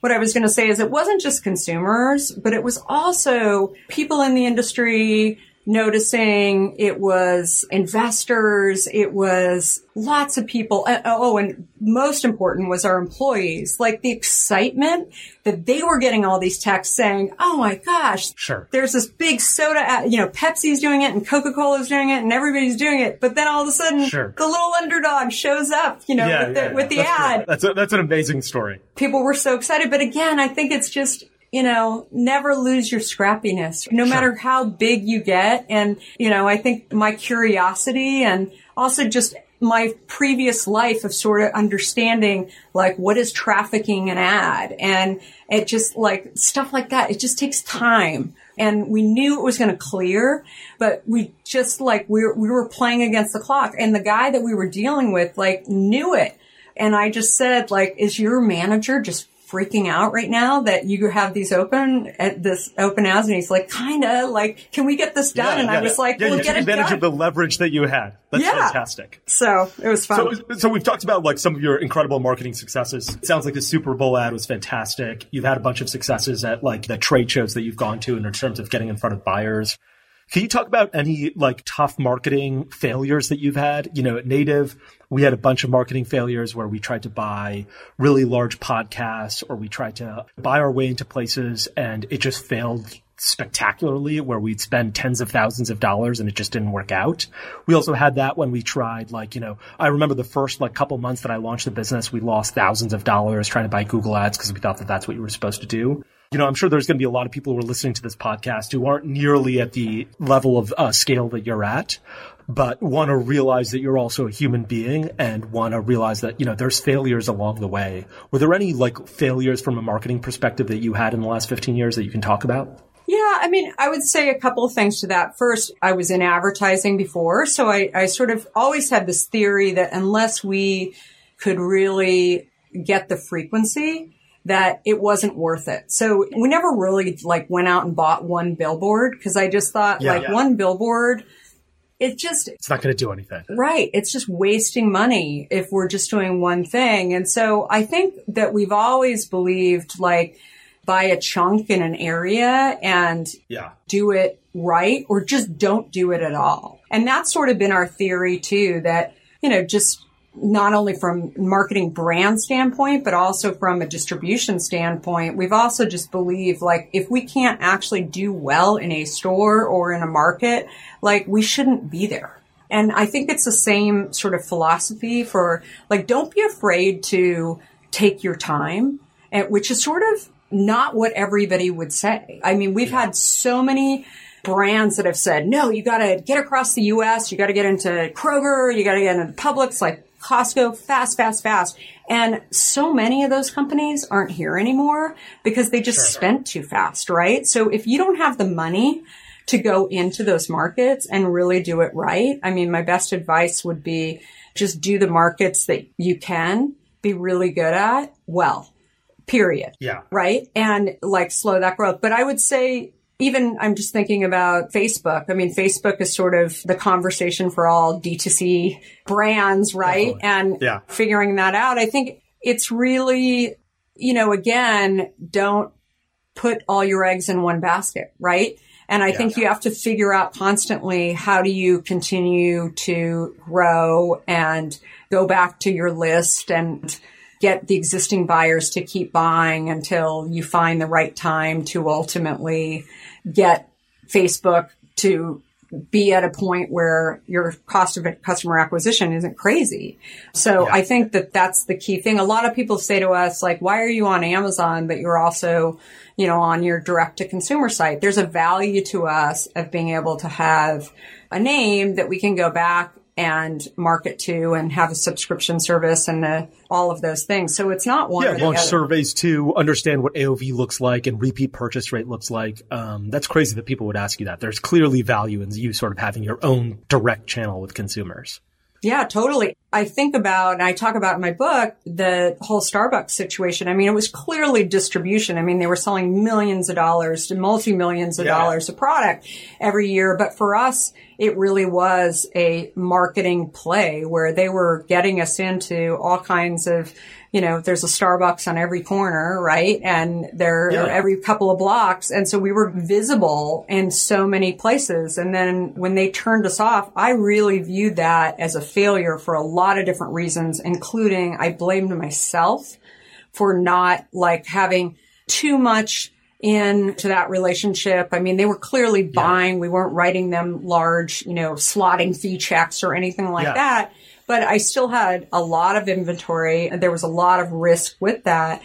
what I was going to say is it wasn't just consumers, but it was also people in the industry noticing it was investors. It was lots of people. Uh, Oh, and most important was our employees, like the excitement that they were getting all these texts saying, Oh my gosh, Sure. there's this big soda, ad, you know, Pepsi's doing it and Coca-Cola's doing it and everybody's doing it. But then all of a sudden, Sure. the little underdog shows up, you know, with the, with the That's ad. great. That's a, that's an amazing story. People were so excited. But again, I think it's just, you know, never lose your scrappiness, no matter how big you get. And, you know, I think my curiosity and also just my previous life of sort of understanding like what is trafficking an ad and it just like stuff like that. It just takes time. And we knew it was going to clear, but we just like we were, we were playing against the clock and the guy that we were dealing with like knew it. And I just said like, is your manager just freaking out right now that you have these open at this open house? and he's like kinda like can we get this done Yeah, and yeah. I was like yeah, we'll you get took advantage done of the leverage that you had. That's Yeah. fantastic. so it was fun So, so we've talked about like some of your incredible marketing successes. It sounds like the Super Bowl ad was fantastic. You've had a bunch of successes at like the trade shows that you've gone to in terms of getting in front of buyers. Can you talk about any like tough marketing failures that you've had? You know, at Native, we had a bunch of marketing failures where we tried to buy really large podcasts or we tried to buy our way into places and it just failed spectacularly where we'd spend tens of thousands of dollars and it just didn't work out. We also had that when we tried like, you know, I remember the first like couple months that I launched the business, we lost thousands of dollars trying to buy Google ads because we thought that that's what you were supposed to do. You know, I'm sure there's going to be a lot of people who are listening to this podcast who aren't nearly at the level of uh, scale that you're at, but want to realize that you're also a human being and want to realize that, you know, there's failures along the way. Were there any like failures from a marketing perspective that you had in the last 15 years that you can talk about? Yeah, I mean, I would say a couple of things to that. First, I was in advertising before, so I, I sort of always had this theory that unless we could really get the frequency, that it wasn't worth it. So we never really like went out and bought one billboard because I just thought Yeah. like Yeah. one billboard, it just It's not going to do anything. Right. It's just wasting money if we're just doing one thing. And so I think that we've always believed like buy a chunk in an area and Yeah. do it right or just don't do it at all. And that's sort of been our theory too, that, you know, just not only from marketing brand standpoint, but also from a distribution standpoint, we've also just believed like if we can't actually do well in a store or in a market, like we shouldn't be there. And I think it's the same sort of philosophy for like, don't be afraid to take your time, which is sort of not what everybody would say. I mean, we've had so many brands that have said, no, you gotta get across the US, you gotta get into Kroger, you gotta get into Publix, like Costco, fast, fast, fast. And so many of those companies aren't here anymore because they just spent too fast, right? So if you don't have the money to go into those markets and really do it right, I mean, my best advice would be just do the markets that you can be really good at well, period Yeah. right? And like slow that growth. But I would say even I'm just thinking about Facebook. I mean, Facebook is sort of the conversation for all D2C brands, right? And Yeah. figuring that out. I think it's really, you know, again, don't put all your eggs in one basket, right? And I think you have to figure out constantly how do you continue to grow and go back to your list and get the existing buyers to keep buying until you find the right time to ultimately get Facebook to be at a point where your cost of customer acquisition isn't crazy. So I think that that's the key thing. A lot of people say to us, like, why are you on Amazon, but you're also, you know, on your direct to consumer site? There's a value to us of being able to have a name that we can go back and market to and have a subscription service and uh, all of those things. So it's not one Yeah, launch surveys to understand what AOV looks like and repeat purchase rate looks like. Um, that's crazy that people would ask you that. There's clearly value in you sort of having your own direct channel with consumers. Yeah, totally. I think about, and I talk about in my book, the whole Starbucks situation. I mean, it was clearly distribution. I mean, they were selling millions of dollars to multi-millions of Yeah. dollars of product every year. But for us, it really was a marketing play where they were getting us into all kinds of, you know, there's a Starbucks on every corner, right? And there Yeah. every couple of blocks. And so we were visible in so many places. And then when they turned us off, I really viewed that as a failure for a lot of different reasons, including I blamed myself for not like having too much into that relationship. I mean, they were clearly buying. We weren't writing them large, you know, slotting fee checks or anything like Yeah. that. But I still had a lot of inventory and there was a lot of risk with that.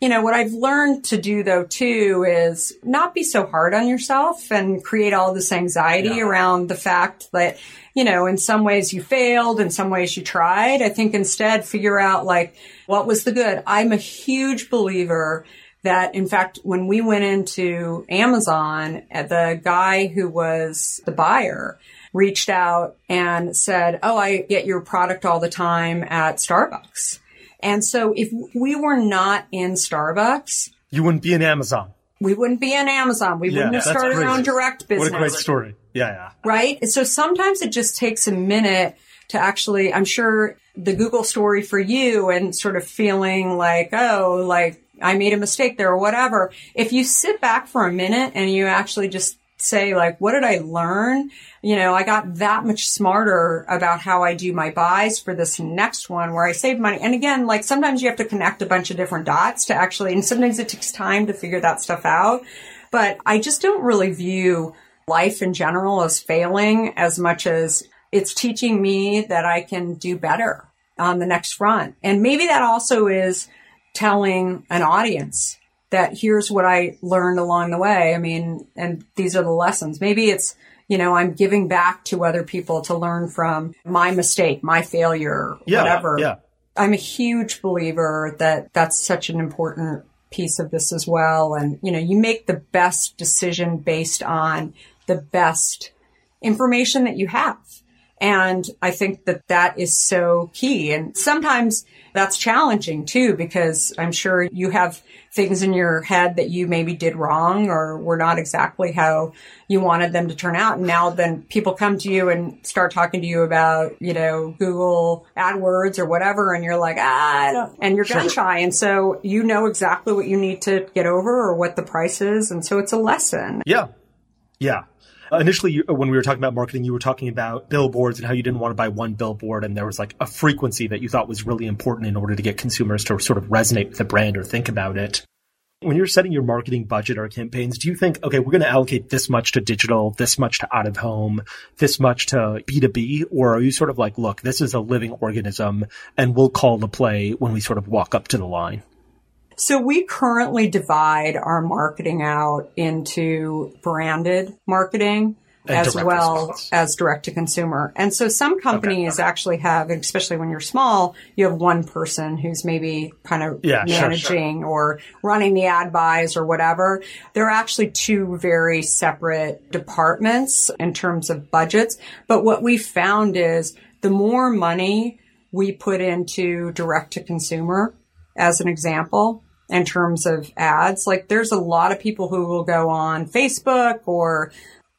you know, what I've learned to do though too is not be so hard on yourself and create all this anxiety Yeah. around the fact that, you know, in some ways you failed, in some ways you tried. I think instead figure out like, what was the good? I'm a huge believer that in fact, when we went into Amazon, uh, the guy who was the buyer reached out and said, Oh, I get your product all the time at Starbucks. And so if we were not in Starbucks, You wouldn't be in Amazon. we wouldn't be in Amazon. We Yeah, wouldn't have started our own direct business What a great story. Yeah, yeah. right? So sometimes it just takes a minute to actually, I'm sure the Google story for you and sort of feeling like, oh, like I made a mistake there or whatever. If you sit back for a minute and you actually just say like, what did I learn? You know, I got that much smarter about how I do my buys for this next one where I save money. And again, like sometimes you have to connect a bunch of different dots to actually, and sometimes it takes time to figure that stuff out. But I just don't really view life in general as failing as much as it's teaching me that I can do better on the next front. And maybe that also is telling an audience that here's what I learned along the way. I mean, and these are the lessons. Maybe it's, you know, I'm giving back to other people to learn from my mistake, my failure, Yeah. whatever. Yeah. I'm a huge believer that that's such an important piece of this as well. And, you know, you make the best decision based on the best information that you have. And I think that that is so key. And sometimes that's challenging too, because I'm sure you have things in your head that you maybe did wrong or were not exactly how you wanted them to turn out. And now then people come to you and start talking to you about, you know, Google AdWords or whatever. And you're like, ah, I don't, and you're gun shy. And so you know exactly what you need to get over or what the price is. And so it's a lesson. Yeah. Yeah. Uh, initially, when we were talking about marketing, you were talking about billboards and how you didn't want to buy one billboard, and there was like a frequency that you thought was really important in order to get consumers to sort of resonate with the brand or think about it. When you're setting your marketing budget or campaigns, do you think, okay, we're going to allocate this much to digital, this much to out of home, this much to B2B? Or are you sort of like, look, this is a living organism and we'll call the play when we sort of walk up to the line? So we currently divide our marketing out into branded marketing And as well response. as direct to consumer. And so some companies actually have, especially when you're small, you have one person who's maybe kind of Yeah, sure, sure. managing or running the ad buys or whatever. They're actually two very separate departments in terms of budgets. But what we found is the more money we put into direct to consumer, as an example, in terms of ads, like there's a lot of people who will go on Facebook or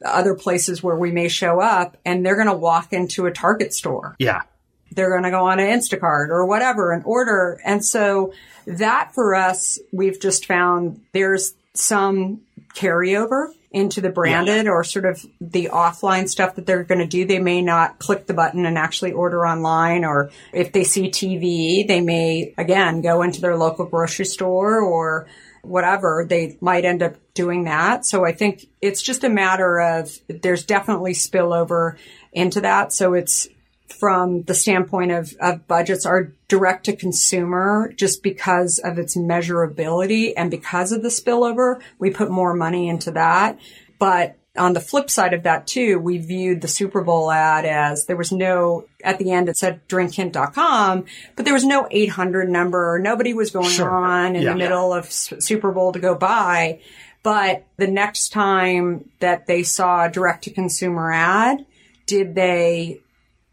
other places where we may show up and they're going to walk into a Target store Yeah. they're going to go on an Instacart or whatever and order. And so that for us, we've just found there's some carryover into the branded or sort of the offline stuff that they're going to do. They may not click the button and actually order online or if they see TV, they may again go into their local grocery store or whatever. They might end up doing that. So I think it's just a matter of there's definitely spillover into that. So it's from the standpoint of, of budgets are direct to consumer just because of its measurability and because of the spillover, we put more money into that. But on the flip side of that too, we viewed the Super Bowl ad as there was no, at the end it said drinkhint.com, but there was no 800 number. Nobody was going Sure. on in Yeah. the middle of S- Super Bowl to go buy. But the next time that they saw a direct to consumer ad, did they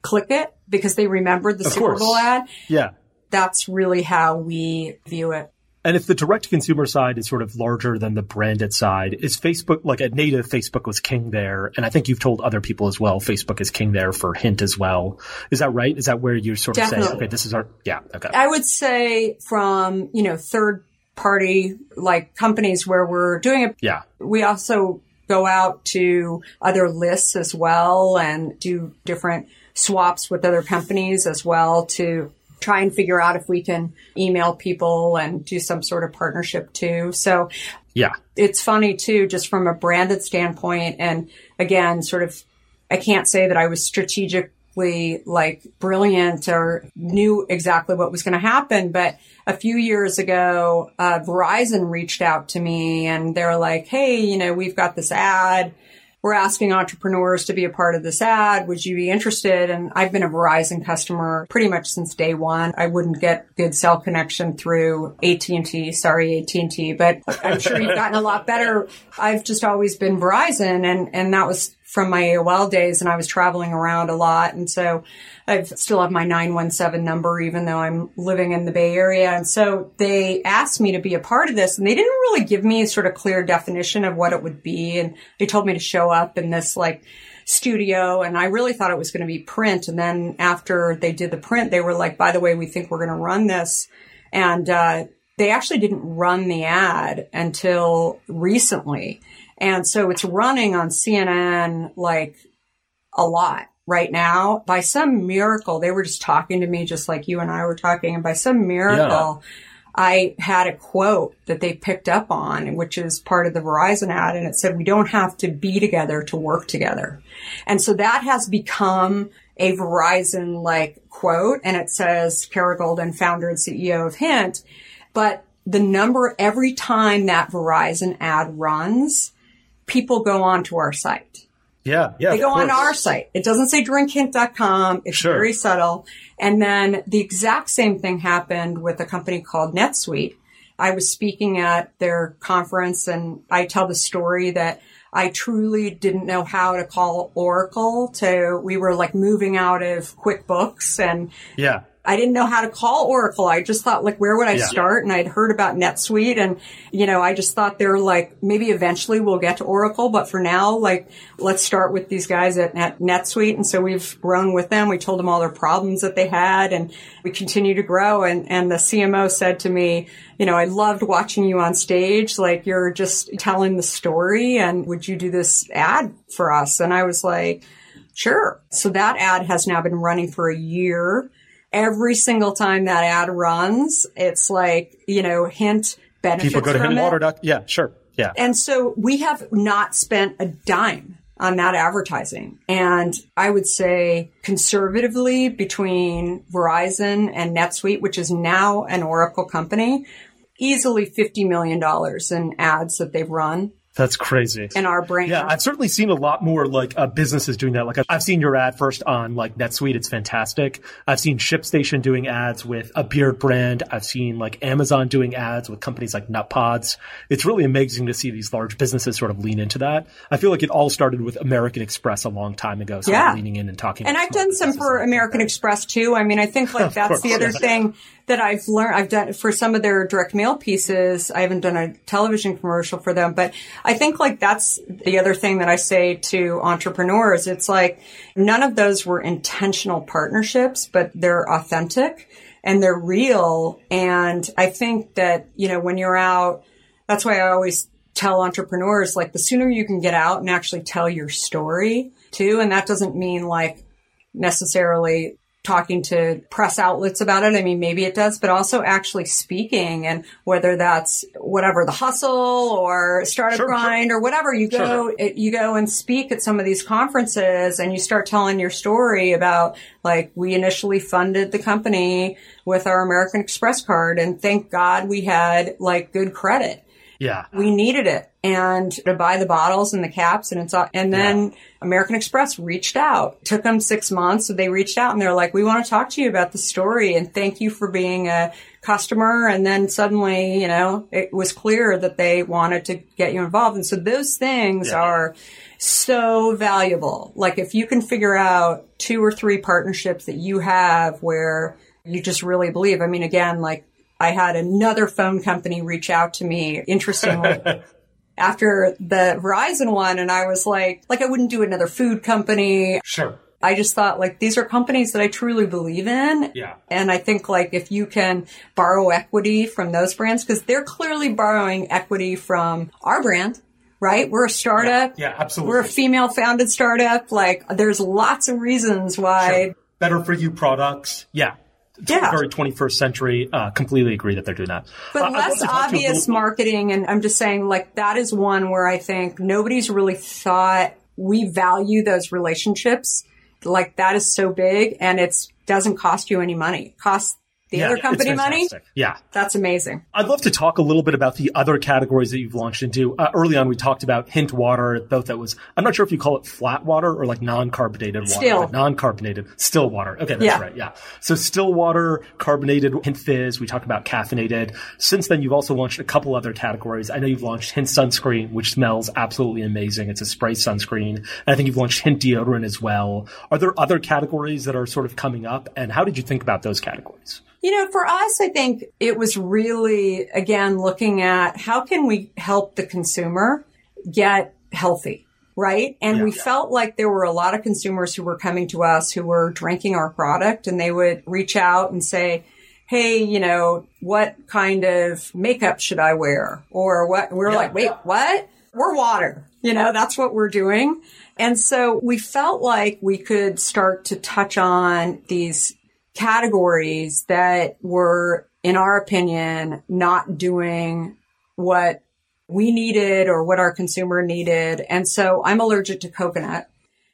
click it because they remembered the Of Super course. Bowl ad? Yeah. That's really how we view it. And if the direct consumer side is sort of larger than the branded side, is Facebook like at native Facebook was king there? And I think you've told other people as well, Facebook is king there for Hint as well. Is that right? Is that where you're sort of saying, Definitely. okay, this is our, yeah, okay. I would say from, you know, third party like companies where we're doing it, Yeah. we also go out to other lists as well and do different swaps with other companies as well to try and figure out if we can email people and do some sort of partnership too. So Yeah. it's funny too, just from a branded standpoint. And again, sort of, I can't say that I was strategic like brilliant or knew exactly what was going to happen. But a few years ago, uh, Verizon reached out to me and they're like, Hey, you know, we've got this ad we're asking entrepreneurs to be a part of this ad. Would you be interested? And I've been a Verizon customer pretty much since day one. I wouldn't get good cell connection through AT&T. Sorry, AT&T, but I'm sure you've gotten a lot better. I've just always been Verizon and, and that was from my AOL days and I was traveling around a lot. And so I still have my 917 number, even though I'm living in the Bay Area. And so they asked me to be a part of this and they didn't really give me a sort of clear definition of what it would be. And they told me to show up in this like studio and I really thought it was going to be print. And then after they did the print, they were like, by the way, we think we're going to run this. And, uh, they actually didn't run the ad until recently. And so it's running on CNN like a lot right now. By some miracle, they were just talking to me just like you and I were talking. And by some miracle, yeah. I had a quote that they picked up on, which is part of the Verizon ad. And it said, we don't have to be together to work together. And so that has become a Verizon like quote. And it says Kara Goldin, founder and CEO of Hint. But the number every time that Verizon ad runs, people go on to our site. Yeah, yeah. They go on our site. It doesn't say drinkhint.com. It's sure. very subtle. And then the exact same thing happened with a company called NetSuite. I was speaking at their conference and I tell the story that I truly didn't know how to call Oracle to, we were like moving out of QuickBooks and yeah. I didn't know how to call Oracle. I just thought like, where would I yeah. start? And I'd heard about NetSuite and, you know, I just thought they're like, maybe eventually we'll get to Oracle, but for now, like, let's start with these guys at, at NetSuite. And so we've grown with them. We told them all their problems that they had and we continue to grow. And, and the CMO said to me, you know, I loved watching you on stage. Like you're just telling the story and would you do this ad for us? And I was like, Sure. So that ad has now been running for a year every single time that ad runs, it's like, you know, hint benefits People go to hintwater. Yeah, sure. Yeah. And so we have not spent a dime on that advertising. And I would say conservatively between Verizon and NetSuite, which is now an Oracle company, easily $50 million in ads that they've run. That's crazy. In our brain. Yeah, I've certainly seen a lot more like uh, businesses doing that. Like I've seen your ad first on like NetSuite. It's fantastic. I've seen ShipStation doing ads with a beard brand. I've seen like Amazon doing ads with companies like Nutpods. It's really amazing to see these large businesses sort of lean into that. I feel like it all started with American Express a long time ago. So yeah. leaning in and talking. And I've done some for American Express too. I mean, I think like that's the other yeah. thing that I've learned. I've done for some of their direct mail pieces. I haven't done a television commercial for them, but I think like that's the other thing that I say to entrepreneurs. It's like none of those were intentional partnerships, but they're authentic and they're real. And I think that, you know, when you're out, that's why I always tell entrepreneurs like the sooner you can get out and actually tell your story too. And that doesn't mean like necessarily talking to press outlets about it. I mean, maybe it does, but also actually speaking and whether that's whatever the hustle or startup sure, grind sure. or whatever you go, sure. it, you go and speak at some of these conferences and you start telling your story about like we initially funded the company with our American Express card and thank God we had like good credit. Yeah. We needed it and to buy the bottles and the caps and it's all, and then yeah. American Express reached out. Took them six months. So they reached out and they're like, we want to talk to you about the story and thank you for being a customer. And then suddenly, you know, it was clear that they wanted to get you involved. And so those things yeah. are so valuable. Like if you can figure out two or three partnerships that you have where you just really believe. I mean, again, like I had another phone company reach out to me, interestingly, after the Verizon one. And I was like, like I wouldn't do another food company. Sure. I just thought like these are companies that I truly believe in. Yeah. And I think like if you can borrow equity from those brands, because they're clearly borrowing equity from our brand, right? We're a startup. Yeah, yeah absolutely. We're a female founded startup. Like there's lots of reasons why. Sure. Better for you products. Yeah yeah. very 21st century. Uh, completely agree that they're doing that. But uh, less obvious marketing, and I'm just saying, like that is one where I think nobody's really thought we value those relationships. like that is so big and it's doesn't cost you any money. It costs the Yeah, other company money. Yeah. That's amazing. I'd love to talk a little bit about the other categories that you've launched into. Uh, early on, we talked about hint water, both that was, I'm not sure if you call it flat water or like non-carbonated water. Still. Non-carbonated, still water. Okay, that's Yeah. right. Yeah. So still water, carbonated, hint fizz. We talked about caffeinated. Since then, you've also launched a couple other categories. I know you've launched hint sunscreen, which smells absolutely amazing. It's a spray sunscreen. And I think you've launched hint deodorant as well. Are there other categories that are sort of coming up? And how did you think about those categories? You know, for us, I think it was really, again, looking at how can we help the consumer get healthy, right? And Yeah. we felt like there were a lot of consumers who were coming to us who were drinking our product and they would reach out and say, Hey, you know, what kind of makeup should I wear? Or what? We're Yeah. like, wait, what? We're water. You know, that's what we're doing. And so we felt like we could start to touch on these categories that were, in our opinion, not doing what we needed or what our consumer needed. And so I'm allergic to coconut.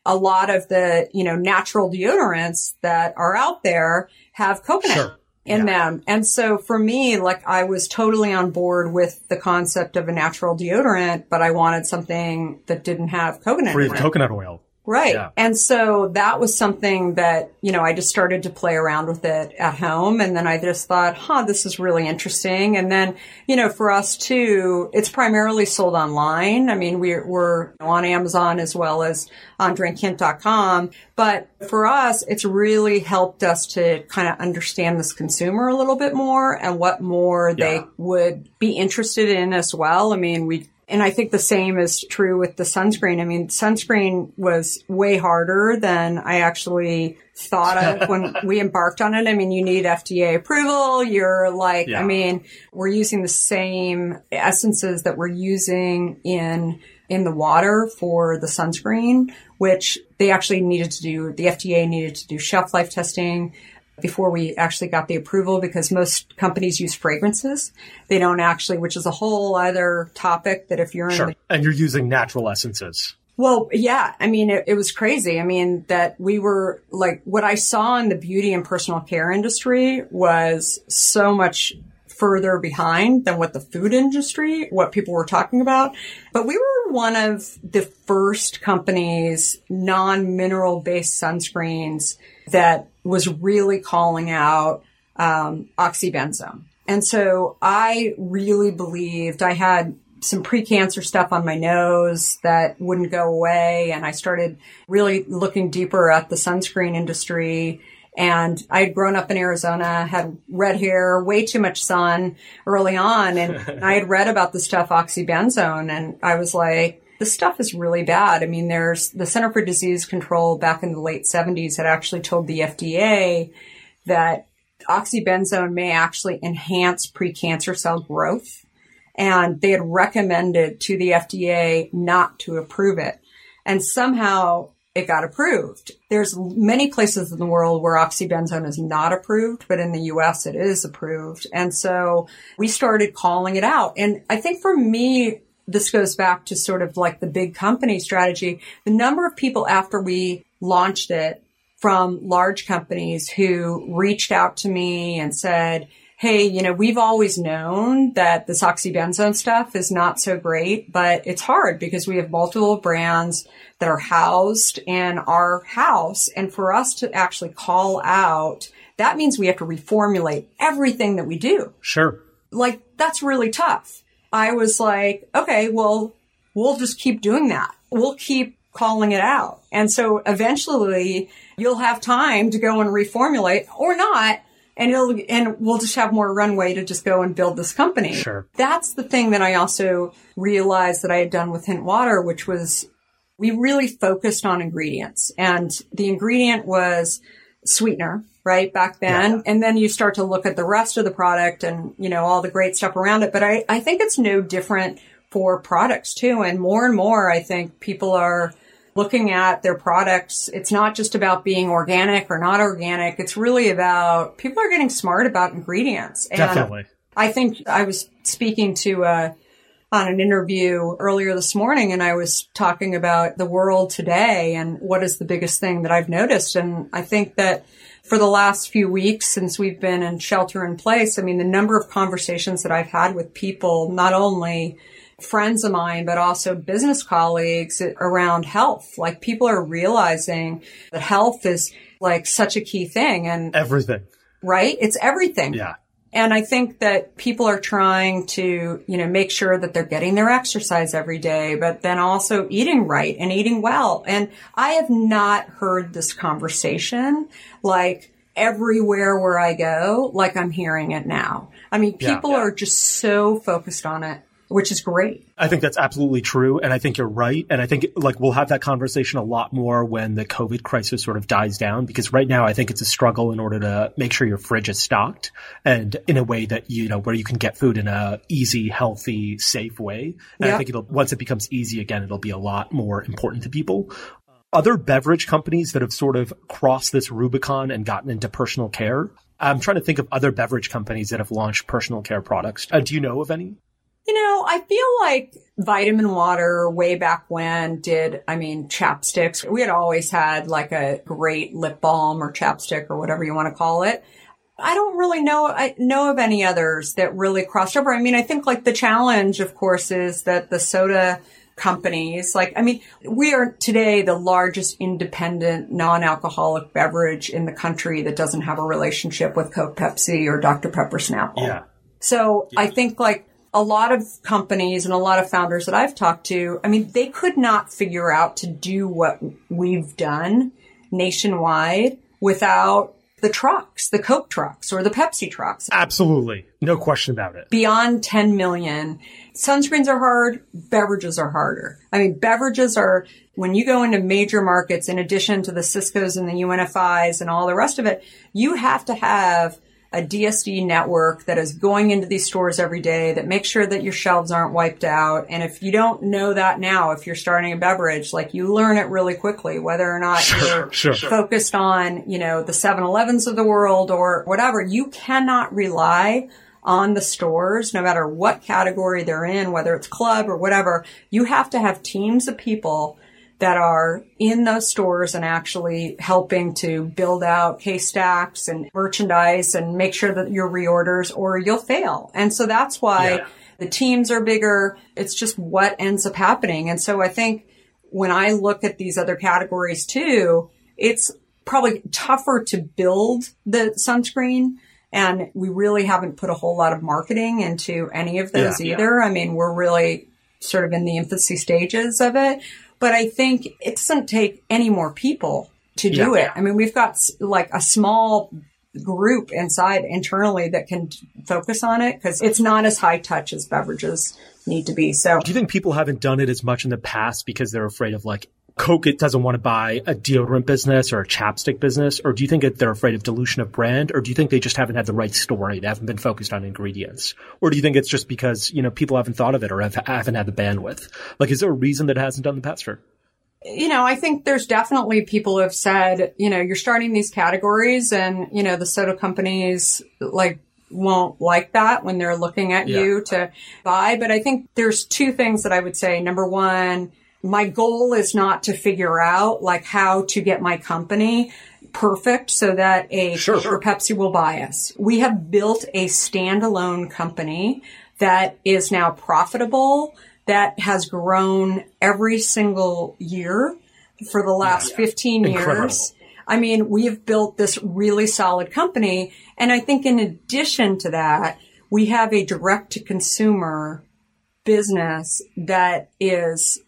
A lot of the, you know, natural deodorants that are out there have coconut Sure. in Yeah. them. And so for me, like I was totally on board with the concept of a natural deodorant, but I wanted something that didn't have coconut Free in of it. coconut oil. Right. Yeah. And so that was something that, you know, I just started to play around with it at home. And then I just thought, huh, this is really interesting. And then, you know, for us too, it's primarily sold online. I mean, we're, we're on Amazon as well as on drinkhint.com. But for us, it's really helped us to kind of understand this consumer a little bit more and what more they would be interested in as well. I mean, we and I think the same is true with the sunscreen. I mean, sunscreen was way harder than I actually thought of when we embarked on it. I mean, you need FDA approval. You're like, Yeah. I mean, we're using the same essences that we're using in in the water for the sunscreen, which they actually needed to do. The FDA needed to do shelf life testing before we actually got the approval because most companies use fragrances. They don't actually, which is a whole other topic that if you're in Sure. the And you're using natural essences. well, yeah. I mean, it, it was crazy. I mean, that we were like, what I saw in the beauty and personal care industry was so much further behind than what the food industry, what people were talking about. But we were one of the first companies, non-mineral based sunscreens that was really calling out, um, oxybenzone. And so I really believed I had some pre-cancer stuff on my nose that wouldn't go away. And I started really looking deeper at the sunscreen industry. And I had grown up in Arizona, had red hair, way too much sun early on. And I had read about the stuff oxybenzone and I was like, this stuff is really bad. I mean, there's the Center for Disease Control back in the late 70s had actually told the FDA that oxybenzone may actually enhance precancer cell growth and they had recommended to the FDA not to approve it. And somehow it got approved. There's many places in the world where oxybenzone is not approved, but in the US it is approved. And so we started calling it out. And I think for me, this goes back to sort of like the big company strategy. The number of people after we launched it from large companies who reached out to me and said, Hey, you know, we've always known that this oxybenzone stuff is not so great, but it's hard because we have multiple brands that are housed in our house. And for us to actually call out, that means we have to reformulate everything that we do. Sure. Like, that's really tough. I was like, okay, well, we'll just keep doing that. We'll keep calling it out. And so eventually you'll have time to go and reformulate or not. And it'll, and we'll just have more runway to just go and build this company. Sure. That's the thing that I also realized that I had done with Hint Water, which was we really focused on ingredients and the ingredient was sweetener, right? Back then. Yeah. And then you start to look at the rest of the product and, you know, all the great stuff around it. But I, I think it's no different for products too. And more and more, I think people are looking at their products. It's not just about being organic or not organic. It's really about people are getting smart about ingredients. And Definitely. I think I was speaking to a, on an interview earlier this morning and I was talking about the world today and what is the biggest thing that I've noticed. And I think that for the last few weeks since we've been in shelter in place, I mean, the number of conversations that I've had with people, not only friends of mine, but also business colleagues around health. Like people are realizing that health is like such a key thing and everything, right? It's everything. Yeah. And I think that people are trying to, you know, make sure that they're getting their exercise every day, but then also eating right and eating well. And I have not heard this conversation like everywhere where I go, like I'm hearing it now. I mean, people yeah, yeah. are just so focused on it which is great. I think that's absolutely true. And I think you're right. And I think like we'll have that conversation a lot more when the COVID crisis sort of dies down, because right now I think it's a struggle in order to make sure your fridge is stocked and in a way that, you know, where you can get food in a easy, healthy, safe way. And I think it'll, once it becomes easy again, it'll be a lot more important to people other beverage companies that have sort of crossed this Rubicon and gotten into personal care. I'm trying to think of other beverage companies that have launched personal care products. Uh, do you know of any? You know, I feel like vitamin water way back when did, I mean, chapsticks. We had always had like a great lip balm or chapstick or whatever you want to call it. I don't really know, I know of any others that really crossed over. I mean, I think like the challenge, of course, is that the soda companies, like, I mean, we are today the largest independent non-alcoholic beverage in the country that doesn't have a relationship with Coke, Pepsi or Dr. Pepper Snapple. Yeah. So yeah. I think like a lot of companies and a lot of founders that I've talked to, I mean, they could not figure out to do what we've done nationwide without the trucks, the Coke trucks or the Pepsi trucks. Absolutely. No question about it. Beyond 10 million. Sunscreens are hard. Beverages are harder. I mean, beverages are, when you go into major markets, in addition to the Sysco's and the UNFIs and all the rest of it, you have to have a DSD network that is going into these stores every day that makes sure that your shelves aren't wiped out. And if you don't know that now, if you're starting a beverage, like you learn it really quickly, whether or not sure, you're sure. focused on, you know, the 7-Elevens of the world or whatever. You cannot rely on the stores, no matter what category they're in, whether it's club or whatever. You have to have teams of people that are in those stores and actually helping to build out case stacks and merchandise and make sure that your reorders or you'll fail. And so that's why yeah. the teams are bigger. It's just what ends up happening. And so I think when I look at these other categories too, it's probably tougher to build the sunscreen. And we really haven't put a whole lot of marketing into any of those yeah, either. Yeah. I mean, we're really sort of in the infancy stages of it. But I think it doesn't take any more people to do yeah. it. I mean, we've got like a small group inside internally that can focus on it because it's not as high touch as beverages need to be. So do you think people haven't done it as much in the past because they're afraid of like Coke it doesn't want to buy a deodorant business or a chapstick business? Or do you think that they're afraid of dilution of brand? Or do you think they just haven't had the right story? They haven't been focused on ingredients? Or do you think it's just because, you know, people haven't thought of it or have, haven't had the bandwidth? Like, is there a reason that it hasn't done the past for? You know, I think there's definitely people who have said, you know, you're starting these categories and, you know, the soda companies like won't like that when they're looking at yeah. you to buy. But I think there's two things that I would say. Number one, my goal is not to figure out like how to get my company perfect so that a sure, sure. Pepsi will buy us. We have built a standalone company that is now profitable, that has grown every single year for the last yeah, yeah. 15 Incredible. years. I mean, we have built this really solid company. And I think in addition to that, we have a direct to consumer business that is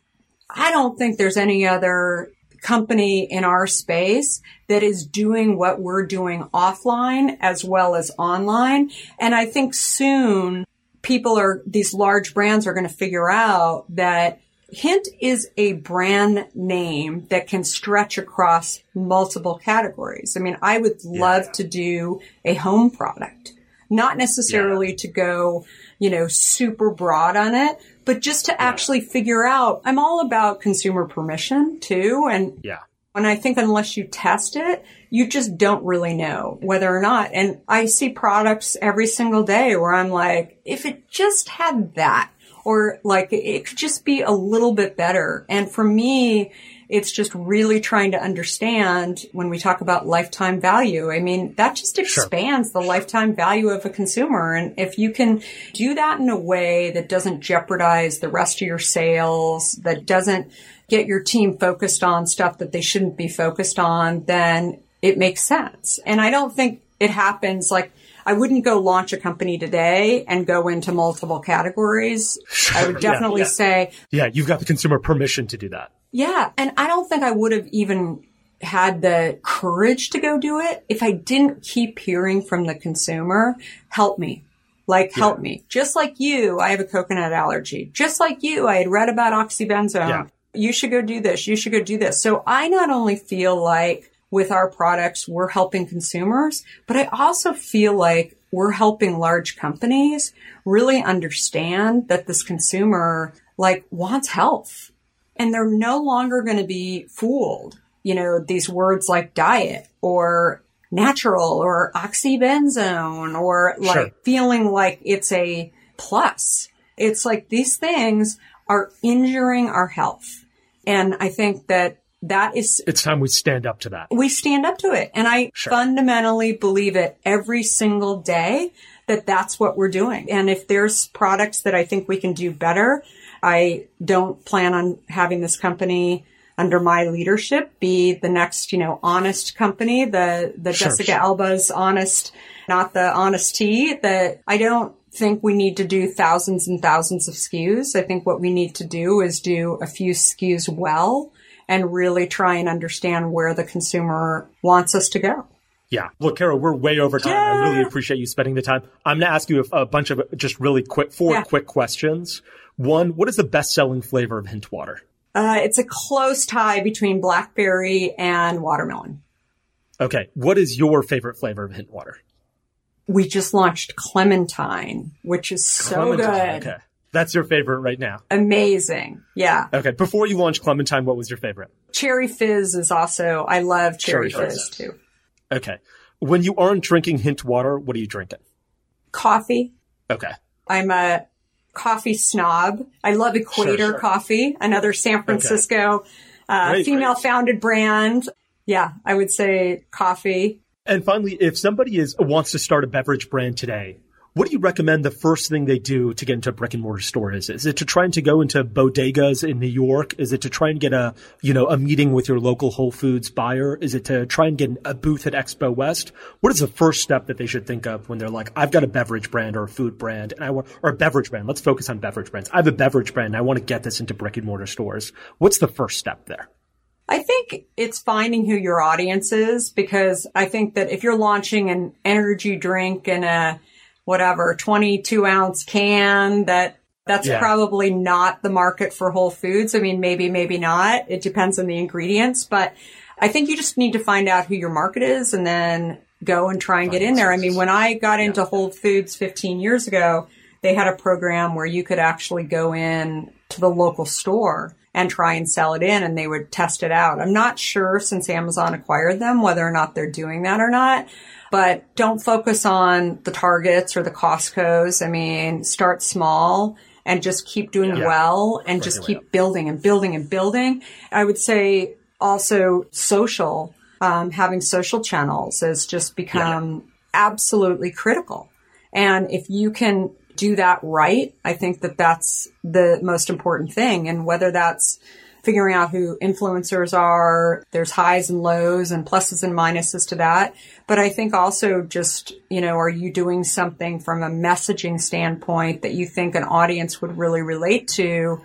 I don't think there's any other company in our space that is doing what we're doing offline as well as online. And I think soon people are, these large brands are going to figure out that Hint is a brand name that can stretch across multiple categories. I mean, I would love yeah. to do a home product, not necessarily yeah. to go, you know, super broad on it, but just to actually figure out, I'm all about consumer permission too. And yeah. And I think unless you test it, you just don't really know whether or not. And I see products every single day where I'm like, if it just had that, or like it could just be a little bit better. And for me, it's just really trying to understand when we talk about lifetime value. I mean, that just expands sure. the lifetime value of a consumer. And if you can do that in a way that doesn't jeopardize the rest of your sales, that doesn't get your team focused on stuff that they shouldn't be focused on, then it makes sense. And I don't think it happens like, I wouldn't go launch a company today and go into multiple categories. Sure, I would definitely yeah, yeah. say. Yeah, you've got the consumer permission to do that. Yeah. And I don't think I would have even had the courage to go do it if I didn't keep hearing from the consumer, help me. Like, yeah. help me. Just like you, I have a coconut allergy. Just like you, I had read about oxybenzone. Yeah. You should go do this. You should go do this. So I not only feel like with our products, we're helping consumers, but I also feel like we're helping large companies really understand that this consumer like wants health and they're no longer going to be fooled. You know, these words like diet or natural or oxybenzone or like sure. feeling like it's a plus. It's like these things are injuring our health. And I think that that is it's time we stand up to that we stand up to it and i sure. fundamentally believe it every single day that that's what we're doing and if there's products that i think we can do better i don't plan on having this company under my leadership be the next you know honest company the the sure, jessica sure. alba's honest not the honest tea that i don't think we need to do thousands and thousands of SKUs. I think what we need to do is do a few SKUs well and really try and understand where the consumer wants us to go. Yeah. Look, Carol, we're way over time. Yeah. I really appreciate you spending the time. I'm going to ask you a, a, bunch of just really quick, four yeah. quick questions. One, what is the best selling flavor of Hint Water? Uh, it's a close tie between blackberry and watermelon. Okay. What is your favorite flavor of Hint Water? We just launched clementine, which is so clementine. good. Okay. That's your favorite right now. Amazing. Yeah. Okay. Before you launched Clementine, what was your favorite? Cherry Fizz is also, I love Cherry, cherry fizz, fizz too. Okay. When you aren't drinking hint water, what are you drinking? Coffee. Okay. I'm a coffee snob. I love Equator sure, sure. Coffee, another San Francisco okay. uh, female founded brand. Yeah, I would say coffee. And finally, if somebody is wants to start a beverage brand today, what do you recommend the first thing they do to get into a brick and mortar store is? Is it to try and to go into bodegas in New York? Is it to try and get a, you know, a meeting with your local Whole Foods buyer? Is it to try and get a booth at Expo West? What is the first step that they should think of when they're like, I've got a beverage brand or a food brand and I want, or a beverage brand. Let's focus on beverage brands. I have a beverage brand and I want to get this into brick and mortar stores. What's the first step there? I think it's finding who your audience is because I think that if you're launching an energy drink and a whatever 22 ounce can that that's yeah. probably not the market for Whole Foods. I mean, maybe, maybe not. It depends on the ingredients, but I think you just need to find out who your market is and then go and try and get in there. I mean, when I got into yeah. Whole Foods 15 years ago, they had a program where you could actually go in to the local store and try and sell it in and they would test it out. I'm not sure since Amazon acquired them whether or not they're doing that or not but don't focus on the targets or the Costco's. I mean, start small and just keep doing yeah. well and just keep building and building and building. I would say also social, um, having social channels has just become yeah. absolutely critical. And if you can do that right, I think that that's the most important thing. And whether that's figuring out who influencers are. There's highs and lows and pluses and minuses to that. But I think also just, you know, are you doing something from a messaging standpoint that you think an audience would really relate to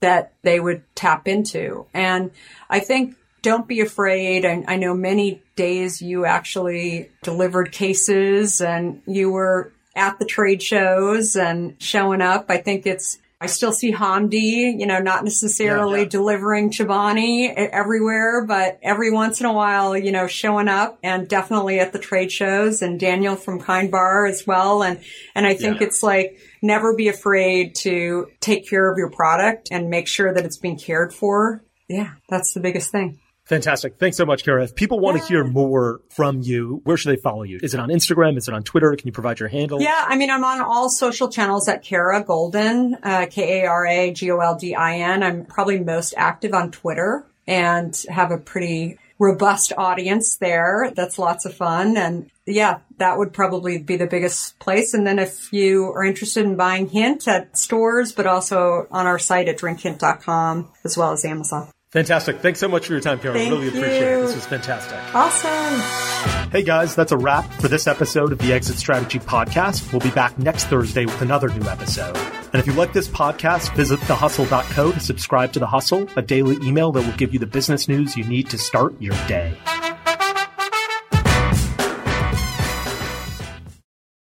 that they would tap into? And I think don't be afraid. I, I know many days you actually delivered cases and you were at the trade shows and showing up. I think it's I still see Hamdi, you know, not necessarily yeah, yeah. delivering Chobani everywhere, but every once in a while, you know, showing up and definitely at the trade shows and Daniel from Kind Bar as well. And, and I think yeah. it's like never be afraid to take care of your product and make sure that it's being cared for. Yeah, that's the biggest thing. Fantastic. Thanks so much, Kara. If people want to hear more from you, where should they follow you? Is it on Instagram? Is it on Twitter? Can you provide your handle? Yeah, I mean, I'm on all social channels at Kara Goldin, uh, K-A-R-A-G-O-L-D-I-N. I'm probably most active on Twitter and have a pretty robust audience there. That's lots of fun. And yeah, that would probably be the biggest place. And then if you are interested in buying Hint at stores, but also on our site at drinkhint.com as well as Amazon. Fantastic. Thanks so much for your time, Karen. Thank really appreciate you. it. This was fantastic. Awesome. Hey guys, that's a wrap for this episode of the Exit Strategy Podcast. We'll be back next Thursday with another new episode. And if you like this podcast, visit thehustle.co to subscribe to The Hustle, a daily email that will give you the business news you need to start your day.